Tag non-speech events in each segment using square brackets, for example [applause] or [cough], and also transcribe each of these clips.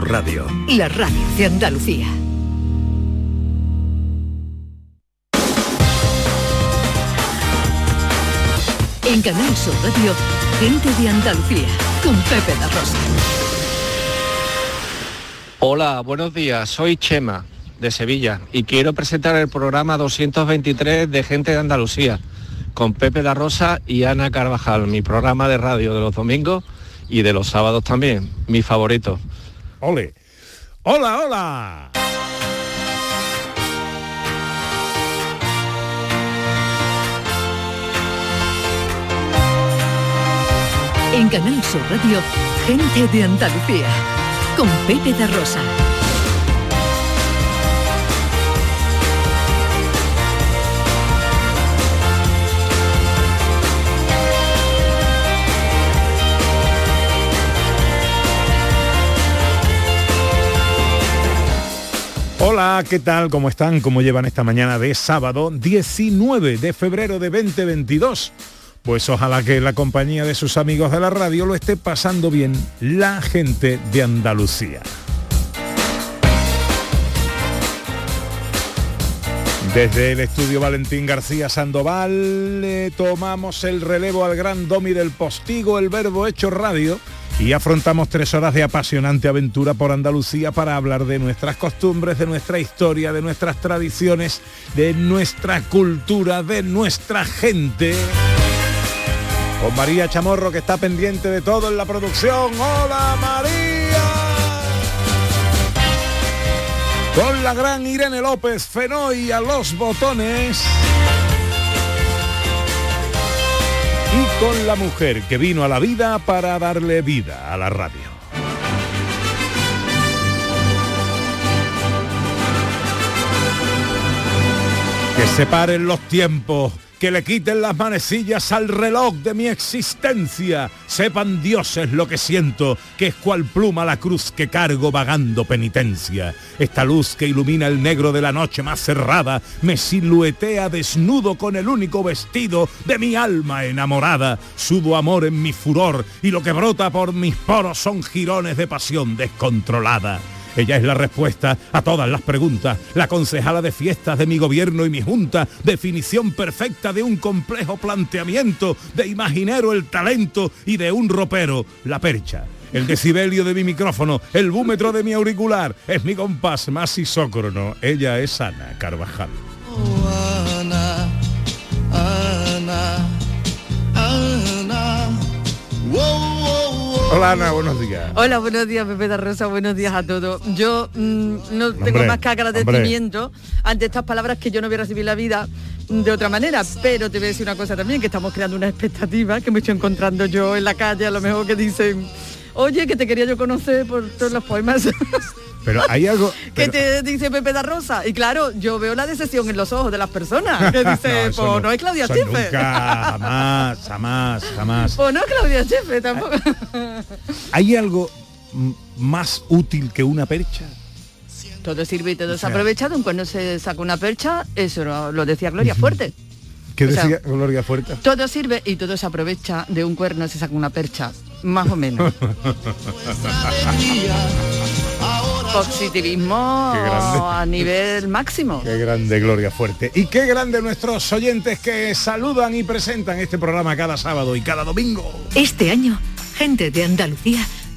Radio. La radio de Andalucía. En Canal Sur Radio, gente de Andalucía, con Pepe la Rosa. Hola, buenos días. Soy Chema, de Sevilla, y quiero presentar el programa 223 de Gente de Andalucía, con Pepe la Rosa y Ana Carvajal, mi programa de radio de los domingos y de los sábados también, mi favorito. Ole. Hola, hola. En Canal Sur Radio, gente de Andalucía, con Pepe de Rosa. Hola, ¿qué tal? ¿Cómo están? ¿Cómo llevan esta mañana de sábado 19 de febrero de 2022? Pues ojalá que la compañía de sus amigos de la radio lo esté pasando bien la gente de Andalucía. Desde el estudio Valentín García Sandoval le tomamos el relevo al gran domi del postigo, el verbo hecho radio, y afrontamos tres horas de apasionante aventura por Andalucía para hablar de nuestras costumbres, de nuestra historia, de nuestras tradiciones, de nuestra cultura, de nuestra gente. Con María Chamorro que está pendiente de todo en la producción. ¡Hola María! Con la gran Irene López Fenoy a los botones. Con la mujer que vino a la vida para darle vida a la radio. Que separen los tiempos, que le quiten las manecillas al reloj de mi existencia. Sepan dioses lo que siento, que es cual pluma la cruz que cargo vagando penitencia. Esta luz que ilumina el negro de la noche más cerrada, me siluetea desnudo con el único vestido de mi alma enamorada. Sudo amor en mi furor y lo que brota por mis poros son jirones de pasión descontrolada. Ella es la respuesta a todas las preguntas, la concejala de fiestas de mi gobierno y mi junta, definición perfecta de un complejo planteamiento, de imaginero el talento y de un ropero la percha. El decibelio de mi micrófono, el búmetro de mi auricular, es mi compás más isócrono. Ella es Ana Carvajal. Oh, Hola Ana, buenos días. Hola, buenos días, Pepe de Rosa, buenos días a todos. Yo mm, no tengo más que agradecimiento ante estas palabras que yo no voy a recibir la vida de otra manera, pero te voy a decir una cosa también, que estamos creando una expectativa que me estoy encontrando yo en la calle, a lo mejor que dicen, oye, que te quería yo conocer por todos los poemas. [laughs] Pero hay algo... [laughs] que te dice Pepe da Rosa. Y claro yo veo la decepción en los ojos de las personas. Que [laughs] dice eso pues no, es Claudia Nunca, jamás, jamás, jamás. pues no es Claudia Schiffer tampoco. [laughs] ¿Hay algo más útil que una percha? todo sirve y todo O se sea- aprovecha de un cuando se saca una percha eso lo, lo decía Gloria Fuerte. ¿Qué O sea, decía Gloria Fuerte? todo sirve y todo se aprovecha de un cuerno se saca una percha más o menos positivismo a nivel máximo Qué grande Gloria Fuerte. Y qué grande nuestros oyentes que saludan y presentan este programa cada sábado y cada domingo. Este año, gente de Andalucía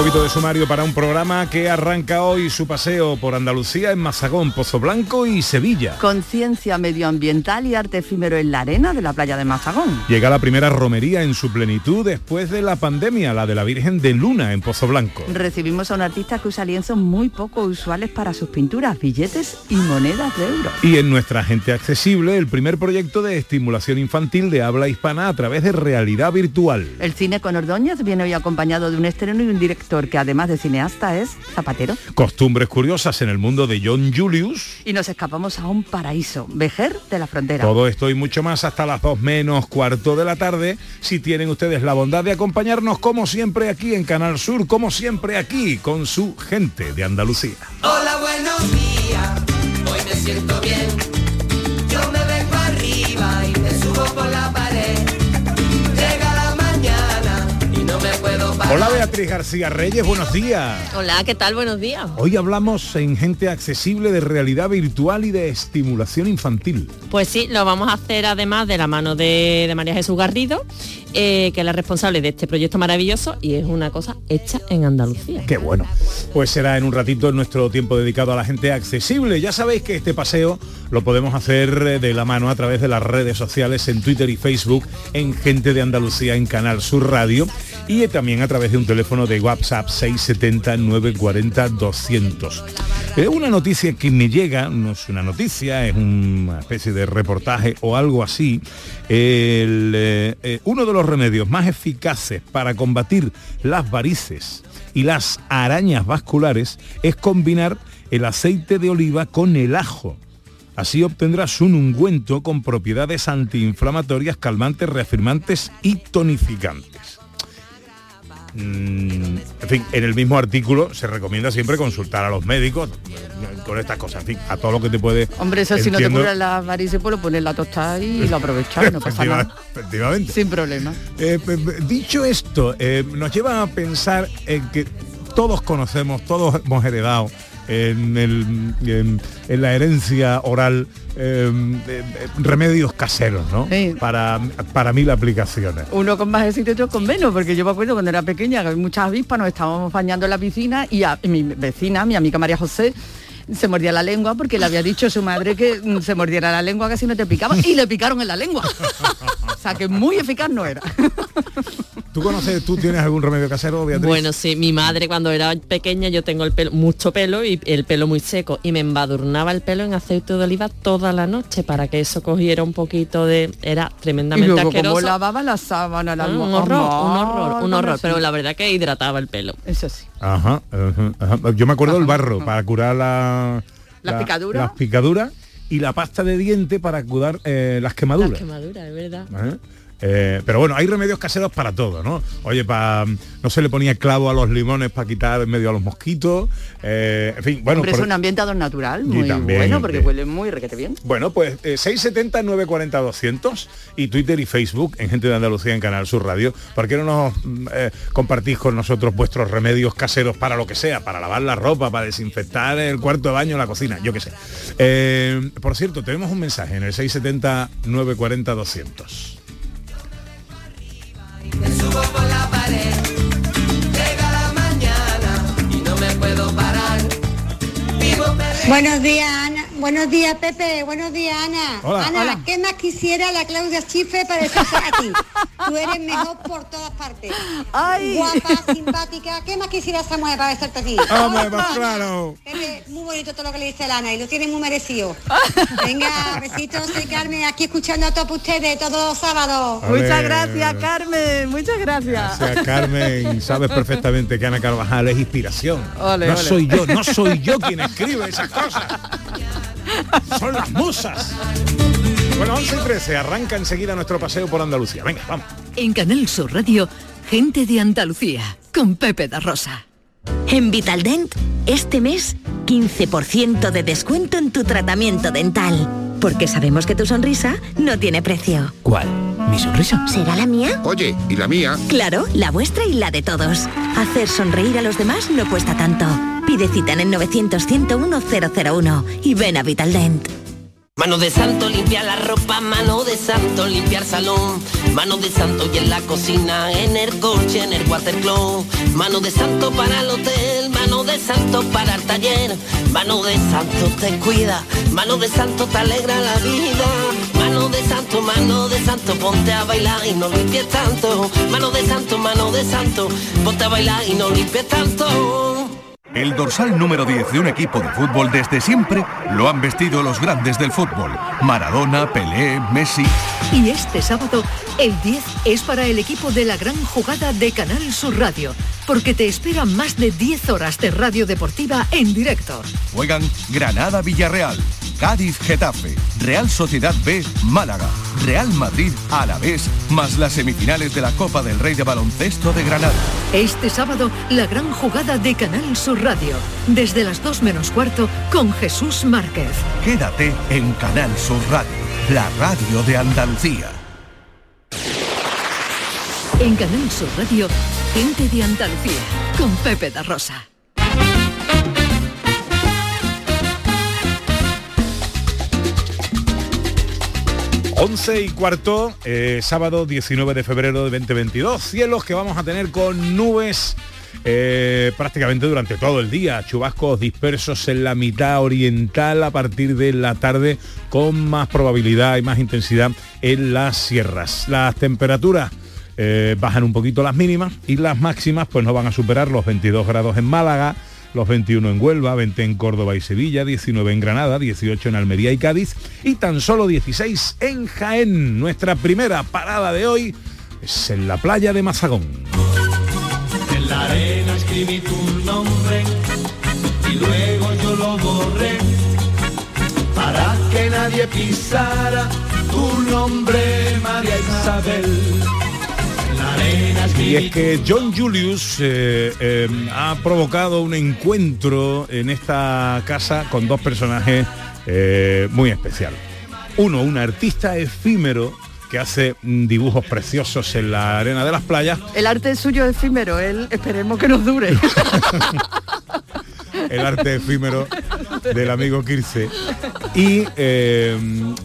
Poquito de sumario para un programa que arranca hoy su paseo por Andalucía en Mazagón, Pozo Blanco y Sevilla. Conciencia medioambiental y arte efímero en la arena de la playa de Mazagón. Llega la primera romería en su plenitud después de la pandemia, la de la Virgen de Luna en Pozo Blanco. Recibimos a un artista que usa lienzos muy poco usuales para sus pinturas, billetes y monedas de euro. Y en nuestra gente accesible, el primer proyecto de estimulación infantil de habla hispana a través de realidad virtual. El cine con Ordóñez viene hoy acompañado de un estreno y un director que además de cineasta es zapatero. Costumbres curiosas en el mundo de John Julius. Y nos escapamos a un paraíso, Vejer de la Frontera. Todo esto y mucho más hasta las 2 menos cuarto de la tarde, si tienen ustedes la bondad de acompañarnos como siempre aquí en Canal Sur, como siempre aquí con su gente de Andalucía. Hola, buenos días. Hoy me siento bien. Yo me vengo arriba y me subo por la Hola Beatriz García Reyes, buenos días. Hola, ¿qué tal? Buenos días. Hoy hablamos en Gente Accesible de realidad virtual y de estimulación infantil. Pues sí, lo vamos a hacer además de la mano de, de María Jesús Garrido, eh, que es la responsable de este proyecto maravilloso y es una cosa hecha en Andalucía. Qué bueno. Pues será en un ratito nuestro tiempo dedicado a la gente accesible. Ya sabéis que este paseo lo podemos hacer eh, de la mano a través de las redes sociales en Twitter y Facebook, en Gente de Andalucía en Canal Sur Radio y también a través de un teléfono de WhatsApp 670 940 200. Eh, una noticia que me llega, no es una noticia, es una especie de reportaje o algo así. Eh, eh, uno de los remedios más eficaces para combatir las varices y las arañas vasculares es combinar el aceite de oliva con el ajo. Así obtendrás un ungüento con propiedades antiinflamatorias, calmantes, reafirmantes y tonificantes. Mm, en fin, en el mismo artículo se recomienda siempre consultar a los médicos eh, con estas cosas, en fin, a todo lo que te puede... Hombre, eso si no te curan las varices, pues lo pones la tostada y lo aprovechas, no pasa nada. Efectivamente. Sin problema. Eh, dicho esto, eh, nos lleva a pensar en que todos conocemos, todos hemos heredado en, el- en- en la herencia oral eh, eh, eh, remedios caseros, ¿no? Para, para mil aplicaciones. Uno con más éxito y otro con menos, porque yo me acuerdo cuando era pequeña, que muchas avispas, nos estábamos bañando en la piscina y, a- y mi vecina, mi amiga María José, se mordía la lengua porque le había dicho su madre que mm, se mordiera la lengua que si no te picaba y le picaron en la lengua. [laughs] o sea que muy eficaz no era. [laughs] ¿Tú conoces, tú tienes algún remedio casero, Beatriz? Bueno, sí, mi madre cuando era pequeña yo tengo el pelo, mucho pelo y el pelo muy seco y me embadurnaba el pelo en aceite de oliva toda la noche para que eso cogiera un poquito de... Era Y tremendamente luego asqueroso. como lavaba la sábana, la Ah, un horror, un horror, un horror, pero la verdad que hidrataba el pelo. Eso sí. Ajá, ajá, ajá. Yo me acuerdo del barro para curar la, ¿Las la- picaduras? las picaduras y la pasta de diente para curar eh, las quemaduras. Las quemaduras, es verdad. ¿eh? Eh, pero bueno, hay remedios caseros para todo, ¿no? Oye, pa, no se le ponía clavo a los limones para quitar en medio a los mosquitos. eh, en fin, bueno, Hombre, por- es un ambientador natural, muy también, bueno, porque huele muy requete bien. Bueno, pues eh, 670 940 200 y Twitter y Facebook en Gente de Andalucía en Canal Sur Radio. ¿Por qué no nos mm, eh, compartís con nosotros vuestros remedios caseros para lo que sea? Para lavar la ropa, para desinfectar el cuarto de baño, la cocina, yo qué sé. Eh, por cierto, tenemos un mensaje en el 670 940 200. Me subo por la pared. Buenos días, Ana. Buenos días, Pepe. Buenos días, Ana. Hola. Ana, Hola. ¿qué más quisiera la Claudia Schiffer parecerse a ti? Tú eres mejor por todas partes. Guapa, simpática. ¿Qué más quisiera esa mujer parecerte a ti? Hombre, Ay, pues claro. Pepe, muy bonito todo lo que le dice la Ana y lo tiene muy merecido. [laughs] Venga, besitos, soy Carmen, aquí escuchando a todos ustedes todos los sábados. Muchas gracias, Carmen. Muchas gracias. Carmen, sabes perfectamente que Ana Carvajal es inspiración. Ole, no ole. soy yo, no soy yo quien [laughs] escribe esas cosas. Son las musas. Bueno, 11 y 13, arranca enseguida nuestro paseo por Andalucía. Venga, vamos. En Canal Sur Radio, gente de Andalucía, con Pepe da Rosa. En Vitaldent, este mes, 15% de descuento en tu tratamiento dental. Porque sabemos que tu sonrisa no tiene precio. ¿Cuál? ¿Mi sonrisa? ¿Será la mía? Oye, ¿y la mía? Claro, la vuestra y la de todos. Hacer sonreír a los demás no cuesta tanto. Pide cita en el 900 101 001 y ven a Vitaldent. Mano de santo, limpiar la ropa, mano de santo, limpiar salón. Mano de santo y en la cocina, en el coche, en el watercloak. Mano de santo para el hotel, mano de santo para el taller. Mano de santo te cuida, mano de santo te alegra la vida. Mano de santo, mano de santo, ponte a bailar y no limpies tanto. Mano de santo, mano de santo, ponte a bailar y no limpies tanto. El dorsal número 10 de un equipo de fútbol desde siempre lo han vestido los grandes del fútbol. Maradona, Pelé, Messi. Y este sábado, el 10 es para el equipo de la gran jugada de Canal Sur Radio, porque te esperan más de 10 horas de radio deportiva en directo. Juegan Granada Villarreal, Cádiz Getafe, Real Sociedad B Málaga, Real Madrid Alavés, más las semifinales de la Copa del Rey de Baloncesto de Granada. Este sábado, la gran jugada de Canal Sur Radio, desde las 2 menos cuarto, con Jesús Márquez. Quédate en Canal Sur Radio, la radio de Andalucía. En Canal Sur Radio, gente de Andalucía, con Pepe da Rosa. 11 y cuarto, eh, sábado 19 de febrero de 2022. Cielos que vamos a tener con nubes eh, prácticamente durante todo el día. Chubascos dispersos en la mitad oriental a partir de la tarde con más probabilidad y más intensidad en las sierras. Las temperaturas eh, bajan un poquito las mínimas y las máximas pues no van a superar los 22 grados en Málaga, los 21 en Huelva, 20 en Córdoba y Sevilla, 19 en Granada, 18 en Almería y Cádiz y tan solo 16 en Jaén. Nuestra primera parada de hoy es en la playa de Mazagón. En la arena escribí tu nombre y luego yo lo borré para que nadie pisara tu nombre, María Isabel. Y es que John Julius eh, eh, ha provocado un encuentro en esta casa con dos personajes eh, muy especiales. Uno, un artista efímero que hace dibujos preciosos en la arena de las playas El arte suyo es efímero, él esperemos que nos dure. [laughs] el arte efímero del amigo Kirce. Y eh,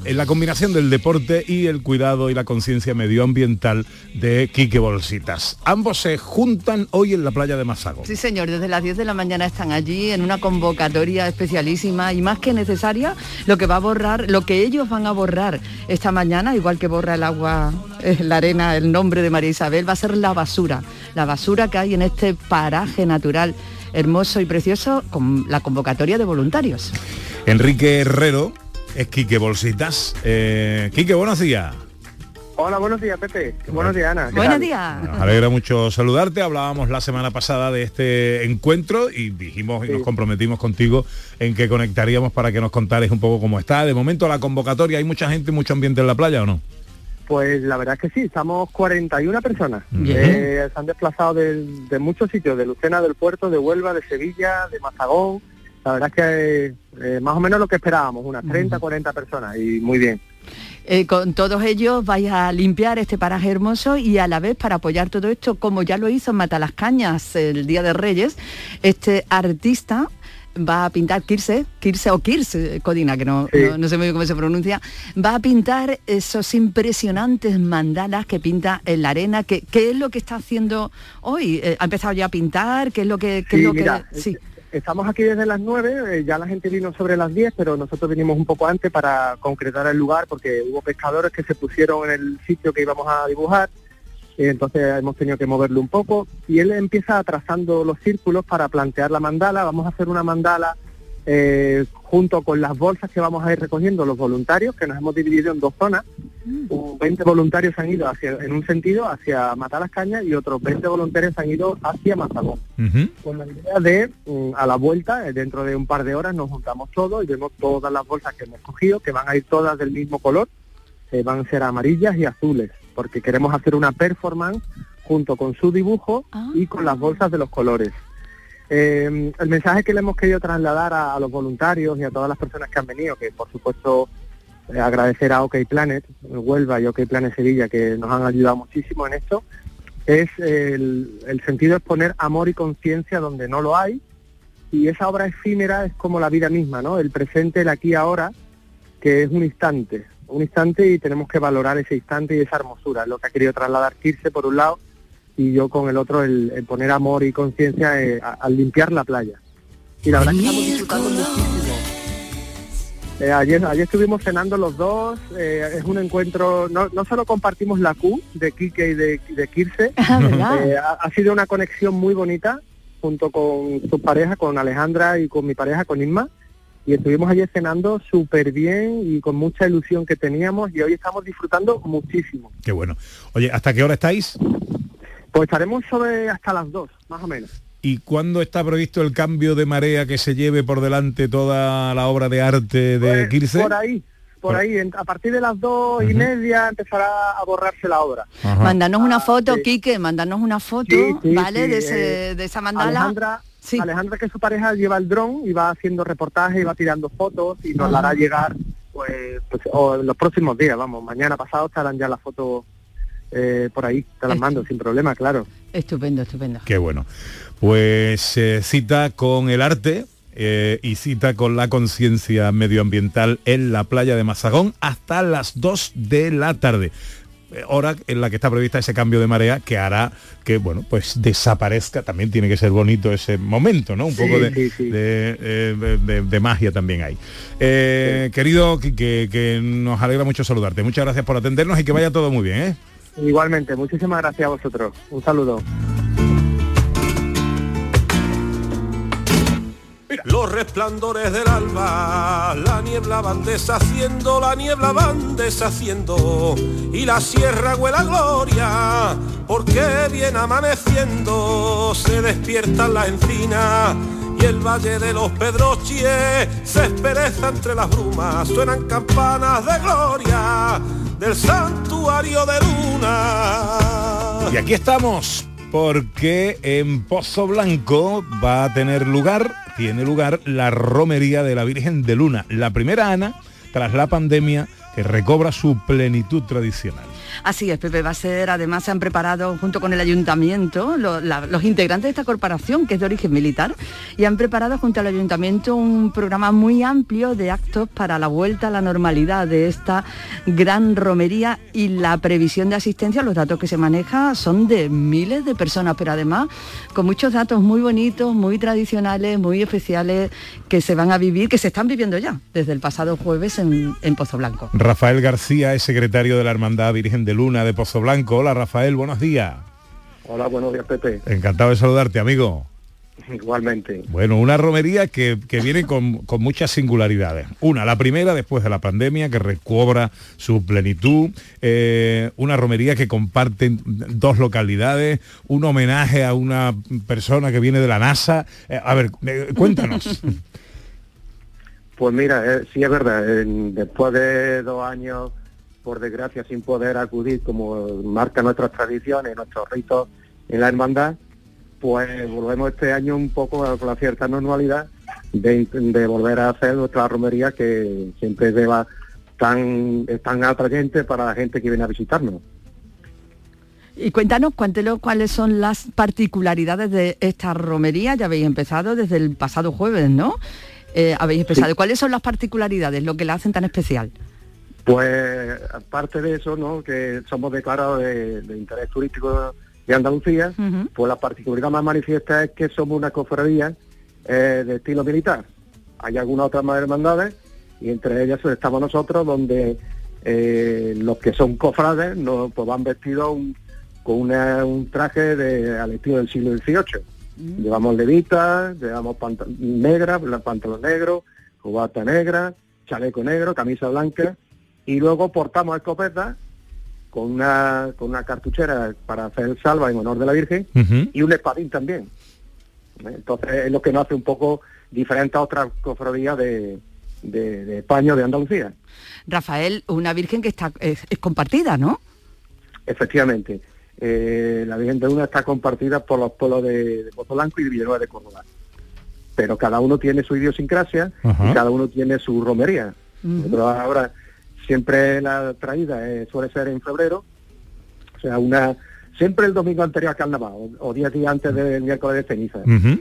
la combinación del deporte y el cuidado y la conciencia medioambiental de Quique Bolsitas. Ambos se juntan hoy en la playa de Mazago. Sí, señor, desde las 10 de la mañana están allí en una convocatoria especialísima y más que necesaria, lo que va a borrar, lo que ellos van a borrar esta mañana, igual que borra el agua, eh, la arena, el nombre de María Isabel, va a ser la basura, la basura que hay en este paraje natural hermoso y precioso con la convocatoria de voluntarios. Enrique Herrero es Quique Bolsitas. Eh, Quique, buenos días. Hola, buenos días, Pepe. Buenos días, Ana. ¿Qué Buenos días. Nos alegra mucho saludarte. Hablábamos la semana pasada de este encuentro y dijimos y nos comprometimos contigo en que conectaríamos para que nos contares un poco cómo está. De momento la convocatoria, ¿hay mucha gente, mucho ambiente en la playa o no? Pues la verdad es que sí, estamos 41 personas. Eh, se han desplazado de, de muchos sitios, de Lucena del Puerto, de Huelva, de Sevilla, de Mazagón. La verdad es que eh, más o menos lo que esperábamos, unas 30, 40 personas y muy bien. Eh, con todos ellos vais a limpiar este paraje hermoso y a la vez para apoyar todo esto, como ya lo hizo en Matalascañas el Día de Reyes, este artista va a pintar Kirse, Kirse o Kirse, Codina, que no, no, no sé muy bien cómo se pronuncia, va a pintar esos impresionantes mandalas que pinta en la arena. ¿Qué, qué es lo que está haciendo hoy? Eh, ¿Ha empezado ya a pintar? ¿Qué es lo que...? qué es lo que sí. Estamos aquí desde las 9, eh, ya la gente vino sobre las 10, pero nosotros vinimos un poco antes para concretar el lugar porque hubo pescadores que se pusieron en el sitio que íbamos a dibujar, entonces hemos tenido que moverlo un poco. Y él empieza trazando los círculos para plantear la mandala, vamos a hacer una mandala eh, junto con las bolsas que vamos a ir recogiendo los voluntarios, que nos hemos dividido en dos zonas. Un 20 voluntarios han ido hacia, en un sentido hacia Matalascañas y otros 20 voluntarios han ido hacia Mazagón con la idea de mm, a la vuelta, eh, dentro de un par de horas nos juntamos todos y vemos todas las bolsas que hemos cogido, que van a ir todas del mismo color, eh, van a ser amarillas y azules, porque queremos hacer una performance junto con su dibujo y con las bolsas de los colores. Eh, el mensaje que le hemos querido trasladar a, a los voluntarios y a todas las personas que han venido, que por supuesto eh, agradecer a OK Planet, Huelva y OK Planet Sevilla, que nos han ayudado muchísimo en esto, es el, el sentido es poner amor y conciencia donde no lo hay y esa obra efímera es como la vida misma, ¿no? El presente, el aquí y ahora, que es un instante. Un instante y tenemos que valorar ese instante y esa hermosura, lo que ha querido trasladar Kirse por un lado y yo con el otro el, el poner amor y conciencia eh, al limpiar la playa. Y la verdad que estamos disfrutando muchísimo. Eh, ayer, ayer estuvimos cenando los dos, eh, es un encuentro, no, no solo compartimos la Q de Quique y de, de Kirse, [laughs] Ah, eh, ha, ha sido una conexión muy bonita junto con su pareja, con Alejandra y con mi pareja, con Inma, y estuvimos ayer cenando súper bien y con mucha ilusión que teníamos y hoy estamos disfrutando muchísimo. Qué bueno. Oye, ¿hasta qué hora estáis? Pues estaremos sobre hasta las dos, más o menos. ¿Y cuándo está previsto el cambio de marea que se lleve por delante toda la obra de arte de Kirce? Pues, Por ahí, por ahí, a partir de las dos y media empezará a borrarse la obra. Mándanos una foto, Quique, mándanos una foto, Sí, sí, ¿vale? sí, de, ese- eh, de esa mandala. Alejandra, Alejandra, que es su pareja, lleva el dron y va haciendo reportajes y va tirando fotos y nos la hará llegar pues, pues, o en los próximos días, vamos, mañana pasado estarán ya las fotos eh, por ahí, te las mando sin problema, claro. Estupendo, estupendo. Qué bueno. Pues eh, cita con el arte eh, y cita con la conciencia medioambiental en la playa de Mazagón hasta las 2 de la tarde. Hora en la que está prevista ese cambio de marea que hará que, bueno, pues desaparezca. También tiene que ser bonito ese momento, ¿no? Un Sí, poco de, sí, sí. de, eh, de- de- magia también hay. Eh, Querido, que, que- que nos alegra mucho saludarte. Muchas gracias por atendernos y que vaya todo muy bien, ¿eh? Igualmente, muchísimas gracias a vosotros. Un saludo. Los resplandores del alba, la niebla van deshaciendo, la niebla van deshaciendo y la sierra huele a gloria, porque viene amaneciendo, se despiertan las encinas y el valle de los Pedroches se espereza entre las brumas, suenan campanas de gloria del santuario de luna. Y aquí estamos, porque en Pozo Blanco va a tener lugar, tiene lugar la romería de la Virgen de Luna, la primera Ana tras la pandemia que recobra su plenitud tradicional. Así es, Pepe, va a ser, además se han preparado junto con el ayuntamiento, los integrantes de esta corporación, que es de origen militar, y han preparado junto al ayuntamiento un programa muy amplio de actos para la vuelta a la normalidad de esta gran romería y la previsión de asistencia, los datos que se maneja son de miles de personas, pero además con muchos datos muy bonitos, muy tradicionales, muy especiales, que se van a vivir, que se están viviendo ya desde el pasado jueves en, en Pozo Blanco. Rafael García es secretario de la Hermandad Virgen de Luna de Pozo Blanco. Hola Rafael, buenos días. Hola, buenos días, Pepe. Encantado de saludarte, amigo. [laughs] Igualmente. Bueno, una romería que, que viene con, con muchas singularidades. Una, la primera después de la pandemia, que recobra su plenitud. Eh, una romería que comparten dos localidades. Un homenaje a una persona que viene de la NASA. Eh, a ver, eh, cuéntanos. [laughs] [laughs] Pues mira, sí es verdad, después de dos años, por desgracia, sin poder acudir como marca nuestras tradiciones, nuestros ritos en la hermandad, pues volvemos este año un poco a- con la cierta normalidad de, de volver a hacer nuestra romería que siempre lleva tan, es tan atrayente para la gente que viene a visitarnos. Y cuéntanos cuéntelo, cuáles son las particularidades de esta romería. Ya habéis empezado desde el pasado jueves, ¿no? Eh, habéis empezado. ¿Cuáles son las particularidades, lo que la hacen tan especial? Pues aparte de eso, ¿no? que somos declarados de, de interés turístico de Andalucía, pues la particularidad más manifiesta es que somos una cofradía eh, de estilo militar. Hay algunas otras más hermandades y entre ellas estamos nosotros donde eh, los que son cofrades no, pues van vestidos un- con una- un traje de, al estilo del siglo XVIII. Llevamos levitas, llevamos panta- negras, la- pantalón negro, cubata negra, chaleco negro, camisa blanca y luego portamos escopetas con una, con una cartuchera para hacer salva en honor de la Virgen y un espadín también. Entonces es lo que nos hace un poco diferente a otras cofradías de, de, de España o de Andalucía. Rafael, una virgen que está es, es compartida, ¿no? Efectivamente, eh, la Virgen de Luna está compartida por los pueblos de, de Pozo Blanco y de Villanueva de Córdoba. Pero cada uno tiene su idiosincrasia y cada uno tiene su romería. Nosotros ahora siempre la traída eh, suele ser en febrero, o sea, una siempre el domingo anterior al carnaval o, o 10 días antes del miércoles de ceniza. Ujú.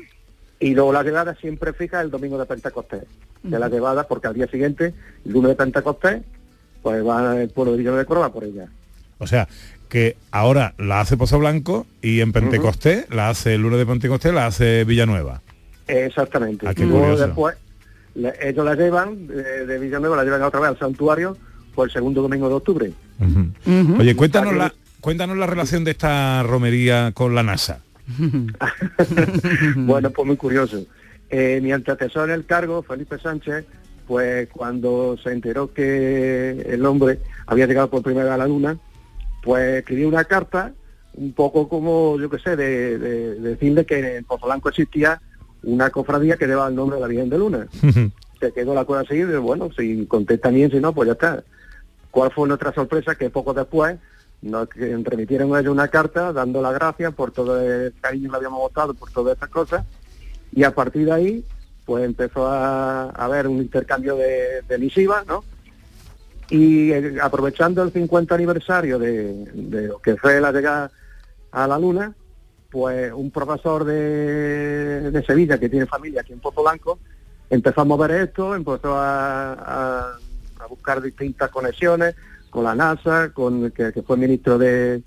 Y luego la llevada siempre fija el domingo de Pentecostés, de la llevada, porque al día siguiente, el lunes de Pentecostés, pues va el pueblo de Villanueva de Córdoba por ella. O sea, que ahora la hace Pozo Blanco y en Pentecostés la hace el lunes de Pentecostés, la hace Villanueva. Exactamente. Ah, qué Luego curioso. después, le- ellos la llevan de, de Villanueva, la llevan otra vez al santuario por el segundo domingo de octubre. Oye, cuéntanos la, cuéntanos la relación de esta romería con la NASA. [laughs] bueno, pues muy curioso. Eh, mi antecesor en el cargo, Felipe Sánchez, pues cuando se enteró que el hombre había llegado por primera vez a la luna, pues escribió una carta, un poco como, yo qué sé, de, de- de decirle que en Pozo Blanco existía una cofradía que llevaba el nombre de la Virgen de Luna. [laughs] Se quedó la cosa así, y bueno, si contesta bien, si no, pues ya está. ¿Cuál fue nuestra sorpresa? Que poco después nos remitieron ellos una carta dando las gracias por todo el cariño que habíamos votado, por todas estas cosas. Y a partir de ahí, pues empezó a, haber un intercambio de, de misivas, ¿no? Y eh, aprovechando el 50 aniversario de, lo que fue la llegada a la Luna, pues un profesor de, Sevilla que tiene familia aquí en Pozo Blanco empezó a mover esto, empezó a- a buscar distintas conexiones con la NASA, con que, que fue ministro de,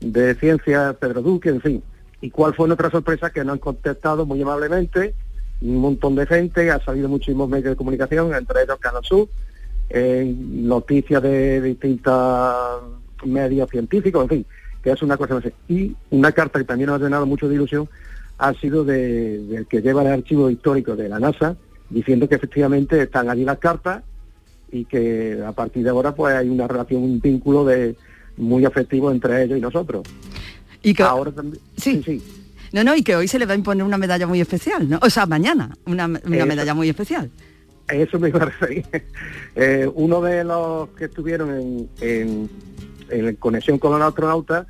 de Ciencia, Pedro Duque, en fin. ¿Y cuál fue nuestra sorpresa? Que nos han contestado muy amablemente un montón de gente, ha salido muchísimos medios de comunicación, entre ellos Canal Sur, noticias de distintos medios científicos, en fin, que es una cosa más. Y una carta que también nos ha llenado mucho de ilusión ha sido de- del que lleva el archivo histórico de la NASA, diciendo que efectivamente están allí las cartas y que a partir de ahora pues hay una relación, un vínculo de muy afectivo entre ellos y nosotros. Y que, Ahora también, sí. No, no, y que hoy se le va a imponer una medalla muy especial, ¿no? O sea, mañana, una, una Eso. medalla muy especial. Eso me iba a referir. [laughs] Eh, uno de los que estuvieron en, en- en conexión con los astronautas,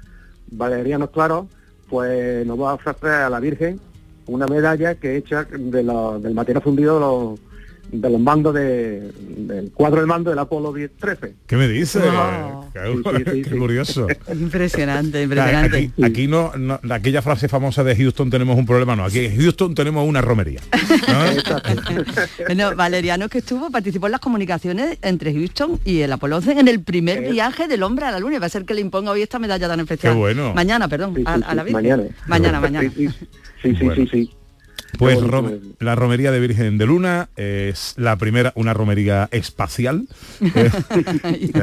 Valeriano Claro, pues nos va a ofrecer a la Virgen una medalla que hecha de la- del material fundido de los, de los mandos de- del cuadro de mando del Apolo 10-13. ¿Qué me dices? Wow. Qué, Sí, sí, sí, [laughs] qué sí. curioso. [laughs] Impresionante, impresionante. Aquí, aquí no, no- aquella frase famosa de Houston tenemos un problema, no, aquí en Houston tenemos una romería. Bueno, Valeriano que estuvo, participó en las comunicaciones entre Houston y el Apolo 11 en el primer viaje del hombre a la luna. Y va a ser que le imponga hoy esta medalla tan especial. Qué bueno. Mañana, perdón, Sí, a, sí, a la sí, Virgen. mañana. Mañana, mañana. Sí, sí, sí, sí, Bueno. sí, sí. Pues rom- la romería de Virgen de Luna es la primera, una romería espacial, [laughs] eh,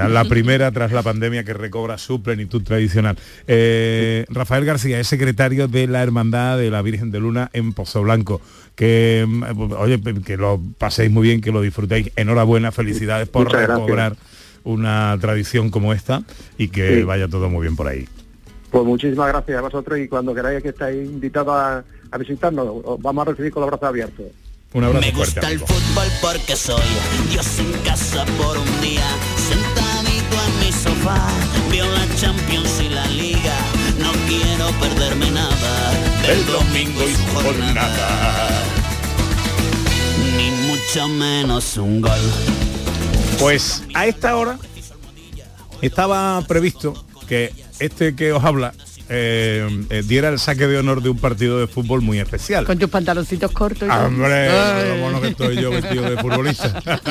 la primera tras la pandemia que recobra su plenitud tradicional. Eh, Rafael García es secretario de la Hermandad de la Virgen de Luna en Pozo Blanco. Que, mm, oye, que lo paséis muy bien, que lo disfrutéis. Enhorabuena, felicidades por Muchas gracias. recobrar una tradición como esta y que Sí. vaya todo muy bien por ahí. Pues muchísimas gracias a vosotros y cuando queráis que estáis invitados a, a visitarnos, os vamos a recibir con los brazos abiertos. Un abrazo Me fuerte. gusta el fútbol porque soy Dios en casa por un día, sentadito en mi sofá, veo la Champions y la Liga, no quiero perderme nada del domingo y su jornada, ni mucho menos un gol. Pues a esta hora estaba previsto que este que os habla eh, eh, diera el saque de honor de un partido de fútbol muy especial. Con tus pantaloncitos cortos. y. ¡Hombre! Lo bueno que estoy yo vestido de futbolista. [laughs]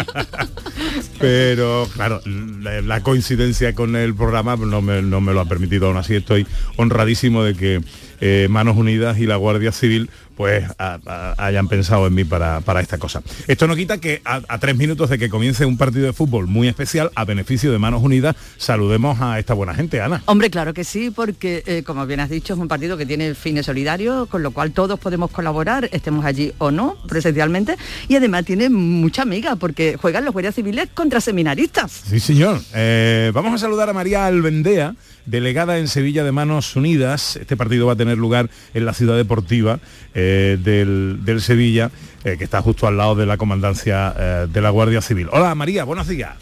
Pero claro, la, la coincidencia con el programa no me, no me lo ha permitido. Aún así estoy honradísimo de que eh, Manos Unidas y la Guardia Civil pues a- a- hayan pensado en mí para, para esta cosa. Esto no quita que a, a tres minutos de que comience un partido de fútbol muy especial, a beneficio de Manos Unidas, saludemos a esta buena gente, Ana. Hombre, claro que sí, porque eh, como bien has dicho, es un partido que tiene fines solidarios, con lo cual todos podemos colaborar, estemos allí o no, presencialmente, y además tiene mucha amiga, porque juegan los guardias civiles contra seminaristas. Sí, señor. Eh, vamos a saludar a María Albendea, delegada en Sevilla de Manos Unidas. Este partido va a tener lugar en la ciudad deportiva eh, del, del Sevilla, eh, que está justo al lado de la comandancia eh, de la Guardia Civil. Hola María, buenos días.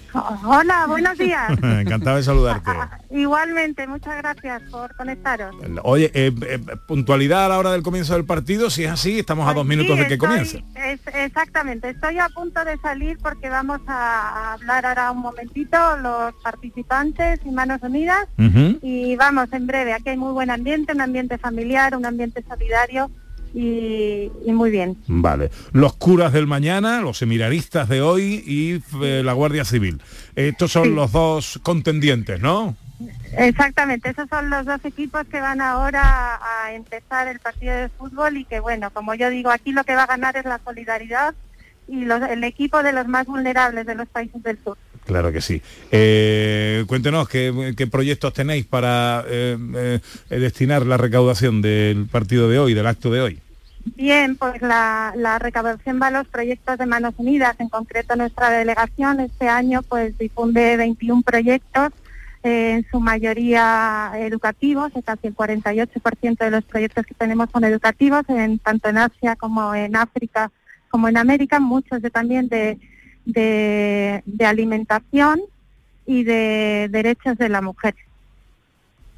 Hola, buenos días. [laughs] Encantado de saludarte. [laughs] Igualmente, muchas gracias por conectaros. Oye, eh, puntualidad a la hora del comienzo del partido, si es así, estamos a dos minutos Pues Sí, de que estoy- comience. es- exactamente, estoy a punto de salir porque vamos a hablar ahora un momentito los participantes y manos unidas y vamos en breve, aquí hay muy buen ambiente, un ambiente familiar, un ambiente solidario y, y muy bien. Vale. Los curas del mañana, los seminaristas de hoy y eh, la Guardia Civil. Estos son los dos contendientes, ¿no? Exactamente, esos son los dos equipos que van ahora a empezar el partido de fútbol y que bueno, como yo digo, aquí lo que va a ganar es la solidaridad y los- el equipo de los más vulnerables de los países del sur. Claro que sí. Eh, cuéntenos qué, qué proyectos tenéis para eh, eh, destinar la recaudación del partido de hoy, del acto de hoy. Bien, pues la, la recaudación va a los proyectos de Manos Unidas. En concreto, nuestra delegación este año pues difunde 21 proyectos, eh, en su mayoría educativos, eh, casi el 48% de los proyectos que tenemos son educativos, en, tanto en Asia como en África como en América, muchos de, también de, de alimentación y de derechos de la mujer.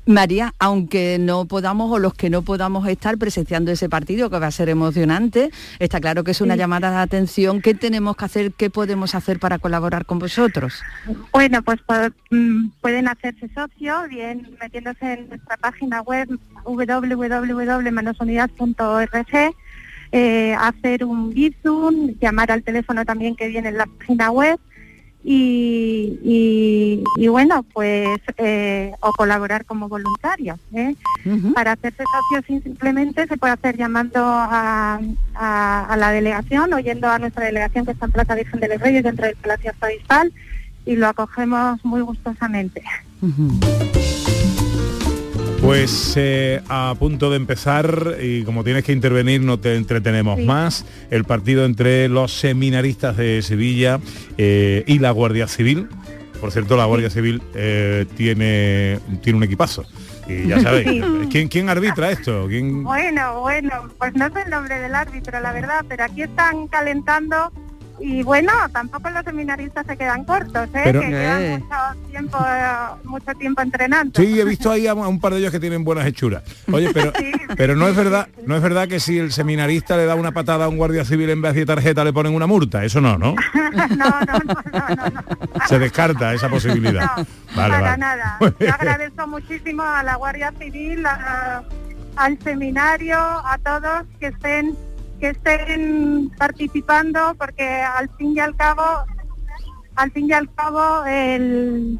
María, aunque no podamos o los que no podamos estar presenciando ese partido, que va a ser emocionante, está claro que es una llamada de atención. ¿Qué tenemos que hacer? ¿Qué podemos hacer para colaborar con vosotros? Bueno, pues pu- mm, pueden hacerse socio, bien metiéndose en nuestra página web www.manosunidas.org, eh, hacer un Bizum, llamar al teléfono también que viene en la página web y, y- y bueno, pues eh, o colaborar como voluntario. ¿eh? Para hacerse socio simplemente se puede hacer llamando a, a- a la delegación o yendo a nuestra delegación que está en Plaza Virgen de los Reyes dentro del Palacio Arzobispal y lo acogemos muy gustosamente. Pues eh, a punto de empezar y como tienes que intervenir no te entretenemos Sí. más. El partido entre los seminaristas de Sevilla eh, y la Guardia Civil. Por cierto, la Guardia Civil eh, tiene, tiene un equipazo. Y ya sabéis. [laughs] ¿quién, ¿quién arbitra esto? ¿Quién... Bueno, bueno, pues no sé el nombre del árbitro, la verdad, pero aquí están calentando y bueno, tampoco los seminaristas se quedan cortos, ¿eh? Pero- que llevan mucho tiempo, eh, mucho tiempo entrenando. Sí, he visto ahí a un par de ellos que tienen buenas hechuras. Oye, pero, [laughs] pero no es verdad, no es verdad que si el seminarista le da una patada a un guardia civil en vez de tarjeta le ponen una multa. Eso no, ¿no? [laughs] Se descarta esa posibilidad. [laughs] vale, para vale. nada. Yo agradezco muchísimo a la Guardia Civil, a- al seminario, a todos que estén que estén participando, porque al fin y al cabo, al fin y al cabo, el-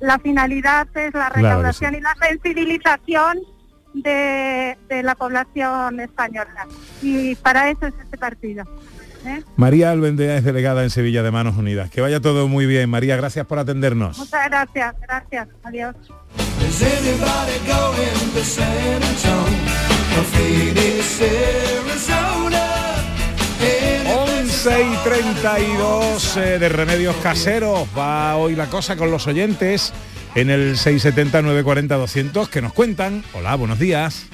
la finalidad es la Claro recaudación y la sensibilización de, de la población española. Y para eso es este partido. ¿Eh? María Albendea es delegada en Sevilla de Manos Unidas. Que vaya todo muy bien. María, gracias por atendernos. Muchas gracias, gracias, adiós. Is anybody going to San Antonio or Phoenix, Arizona? 11 y 32 eh, de Remedios Caseros. Va hoy la cosa con los oyentes en el 670 940 200 que nos cuentan. Hola, buenos días.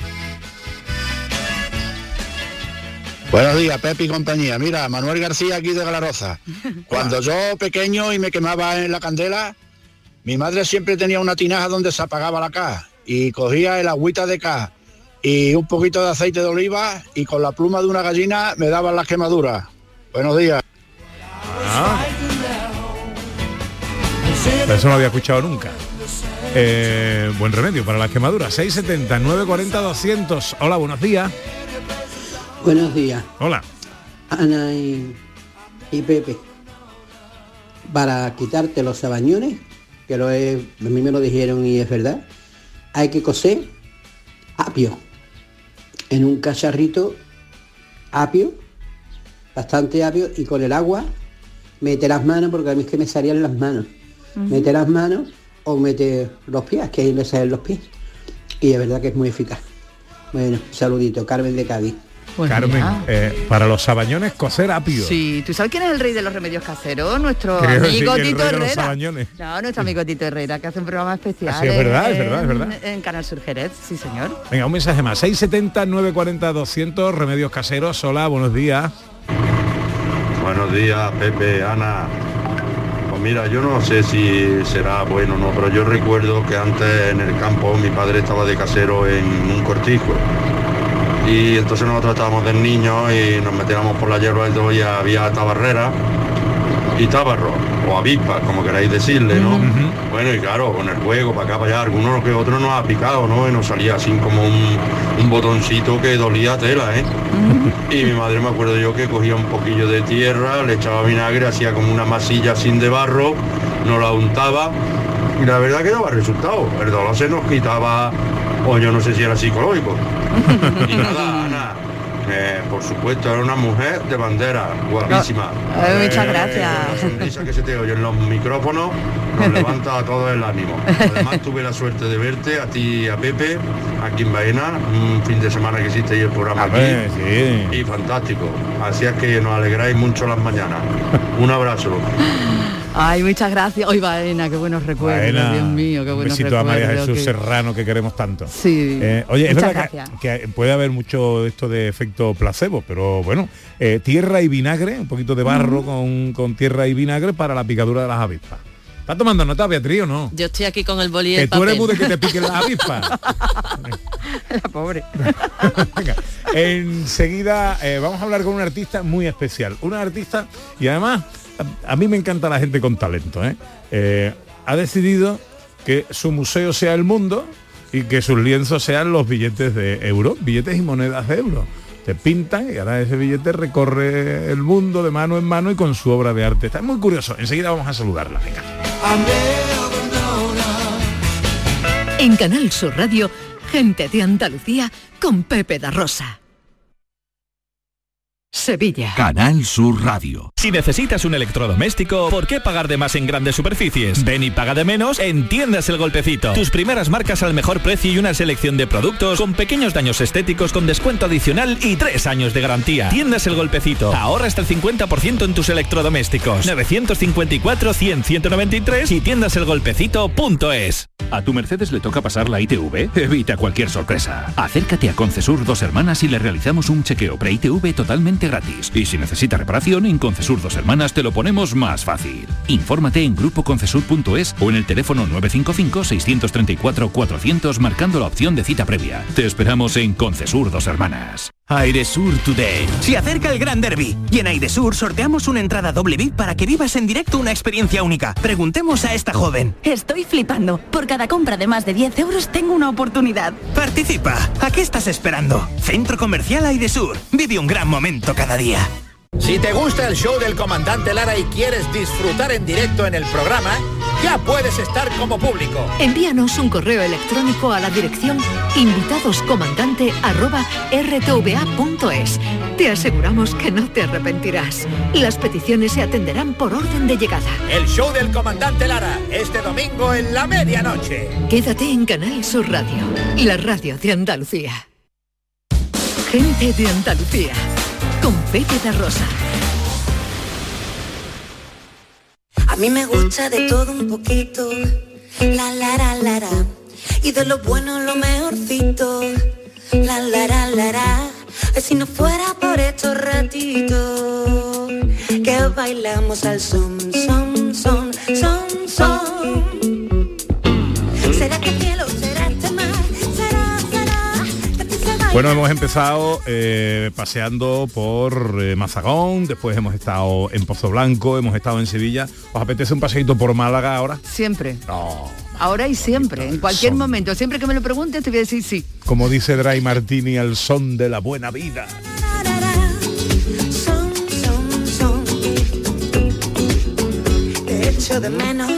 Buenos días, Pepe y compañía. Mira, Manuel García aquí de Galaroza. [laughs] Cuando yo pequeño y me quemaba en la candela, mi madre siempre tenía una tinaja donde se apagaba la caja y cogía el agüita de caja y un poquito de aceite de oliva y con la pluma de una gallina me daban las quemaduras. Buenos días. Pero Eso no había escuchado nunca. Eh, buen remedio para las quemaduras. 670 940 200. Hola, buenos días. Buenos días, Hola. Ana y, y Pepe. Para quitarte los sabañones, que lo he, a mí me lo dijeron y es verdad, hay que coser apio. En un cacharrito, apio, bastante apio, y con el agua mete las manos, porque a mí es que me salían las manos. Mete las manos o mete los pies, que ahí le salen los pies. Y es verdad que es muy eficaz. Bueno, saludito, Carmen de Cádiz. Pues Carmen, eh, para los sabañones coser apio. Sí, ¿tú sabes quién es el rey de los remedios caseros? Nuestro Creo que sí, amigo el Tito rey de los Herrera. No, nuestro amigo Tito Herrera, que hace un programa especial. Sí, es verdad, es en- verdad, es verdad. En Canal Sur Jerez, sí señor. Venga, un mensaje más. 670 940 200 Remedios Caseros. Hola, buenos días. Buenos días, Pepe, Ana. Pues mira, yo no sé si será bueno o no, pero yo recuerdo que antes en el campo mi padre estaba de casero en un cortijo. Y entonces nosotros estábamos de niños y nos metíamos por la hierba y todo y había tabarrera y tabarro, o avispas, como queráis decirle, ¿no? Bueno, y claro, con el juego, para acá, para allá, algunos que otros nos ha picado, ¿no? Y nos salía así como un, un botoncito que dolía tela, ¿eh? Y mi madre me acuerdo yo que cogía un poquillo de tierra, le echaba vinagre, hacía como una masilla sin de barro, nos la untaba y la verdad que daba resultado. El dolor se nos quitaba, o yo no sé si era psicológico. [laughs] Y nada, eh, por supuesto, era una mujer de bandera, guapísima. Ay, muchas Eh, gracias. La sonrisa que se te oye en los micrófonos nos [laughs] levanta a todo el ánimo. Además tuve la suerte de verte a ti y a Pepe aquí en Baena, un fin de semana que hiciste el programa aquí. ver, sí. Y fantástico. Así es que nos alegráis mucho las mañanas. Un abrazo. [laughs] Ay, muchas gracias. Hoy Baena, qué buenos recuerdos, Baena, Dios mío, qué un buenos besito a recuerdos. María Jesús Serrano que queremos tanto. Sí. Eh, oye, es verdad que, puede haber mucho esto de efecto placebo, pero bueno, eh, tierra y vinagre, un poquito de barro con, con tierra y vinagre para la picadura de las avispas. ¿Estás tomando nota, Beatriz, o no? Yo estoy aquí con el boli y Que tú eres de que te piquen las avispas. [laughs] [laughs] La pobre. [laughs] Venga, enseguida eh, vamos a hablar con un artista muy especial. Un artista, y además, a, mí me encanta la gente con talento. ¿eh? Eh, ha decidido que su museo sea el mundo y que sus lienzos sean los billetes de euro, billetes y monedas de euro. Se pintan y ahora ese billete recorre el mundo de mano en mano y con su obra de arte. Está muy curioso. Enseguida vamos a saludarla. En Canal Sur Radio, gente de Andalucía con Pepe da Rosa. Sevilla. Canal Sur Radio. Si necesitas un electrodoméstico, ¿por qué pagar de más en grandes superficies? Ven y paga de menos en Tiendas El Golpecito. Tus primeras marcas al mejor precio y una selección de productos con pequeños daños estéticos con descuento adicional y tres años de garantía. Tiendas El Golpecito. Ahorra hasta el 50% en tus electrodomésticos. 954-100-193 y tiendaselgolpecito.es. ¿A tu Mercedes le toca pasar la ITV? Evita cualquier sorpresa. Acércate a Concesur Dos Hermanas y le realizamos un chequeo pre-ITV totalmente gratis. Y si necesita reparación, en Concesur Dos Hermanas te lo ponemos más fácil. Infórmate en grupoconcesur.es o en el teléfono 955-634-400 marcando la opción de cita previa. Te esperamos en Concesur Dos Hermanas. Airesur Today. Se acerca el Gran Derby y en Airesur sorteamos una entrada doble VIP para que vivas en directo una experiencia única. Preguntemos a esta joven. Estoy flipando. Por cada compra de más de 10 euros tengo una oportunidad. Participa. ¿A qué estás esperando? Centro Comercial Airesur. Vive un gran momento cada día. Si te gusta el show del comandante Lara y quieres disfrutar en directo en el programa, ya puedes estar como público. Envíanos un correo electrónico a la dirección invitadoscomandante@rtva.es. Te aseguramos que no te arrepentirás. Las peticiones se atenderán por orden de llegada. El show del comandante Lara, este domingo en la medianoche. Quédate en Canal Sur Radio, la radio de Andalucía. Gente de Andalucía, con Pepe da Rosa. A mí me gusta de todo un poquito, la la la la la. y de lo bueno lo mejorcito, la la la la Si no fuera por estos ratitos que bailamos al son, son, son, son, son. ¿Será que Bueno, hemos empezado eh, paseando por eh, Mazagón, después hemos estado en Pozo Blanco, hemos estado en Sevilla. ¿Os apetece un paseíto por Málaga ahora? Siempre. No. Ahora y siempre, en cualquier momento. Siempre que me lo preguntes te voy a decir sí. Como dice Dry Martini, al son de la buena vida. Son, son, son. Te echo de menos.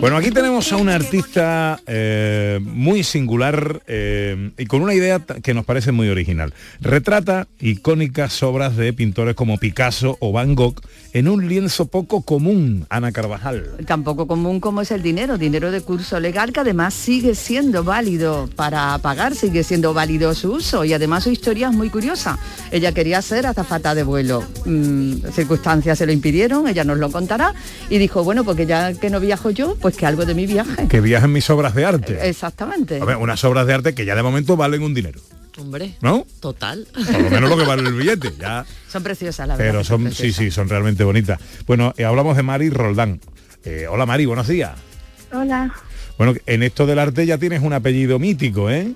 Bueno, aquí tenemos a un artista eh, muy singular eh, y con una idea que nos parece muy original. Retrata icónicas obras de pintores como Picasso o Van Gogh en un lienzo poco común, Ana Carvajal. Tampoco común como es el dinero, dinero de curso legal que además sigue siendo válido para pagar, sigue siendo válido su uso y además su historia es muy curiosa. Ella quería ser azafata de vuelo, Mm, circunstancias se lo impidieron, ella nos lo contará y dijo, bueno, porque ya que no viajo yo, pues que algo de mi viaje. Que viajan mis obras de arte. Exactamente. A ver, unas obras de arte que ya de momento valen un dinero, Hombre, ¿no? total. Por lo menos lo que vale el billete, ya. [laughs] Son preciosas, la verdad. Pero son, sí, sí, son realmente bonitas. Bueno, eh, hablamos de Mari Roldán. Eh, hola Mari, buenos días. Hola, Bueno, en esto del arte ya tienes un apellido mítico, ¿eh?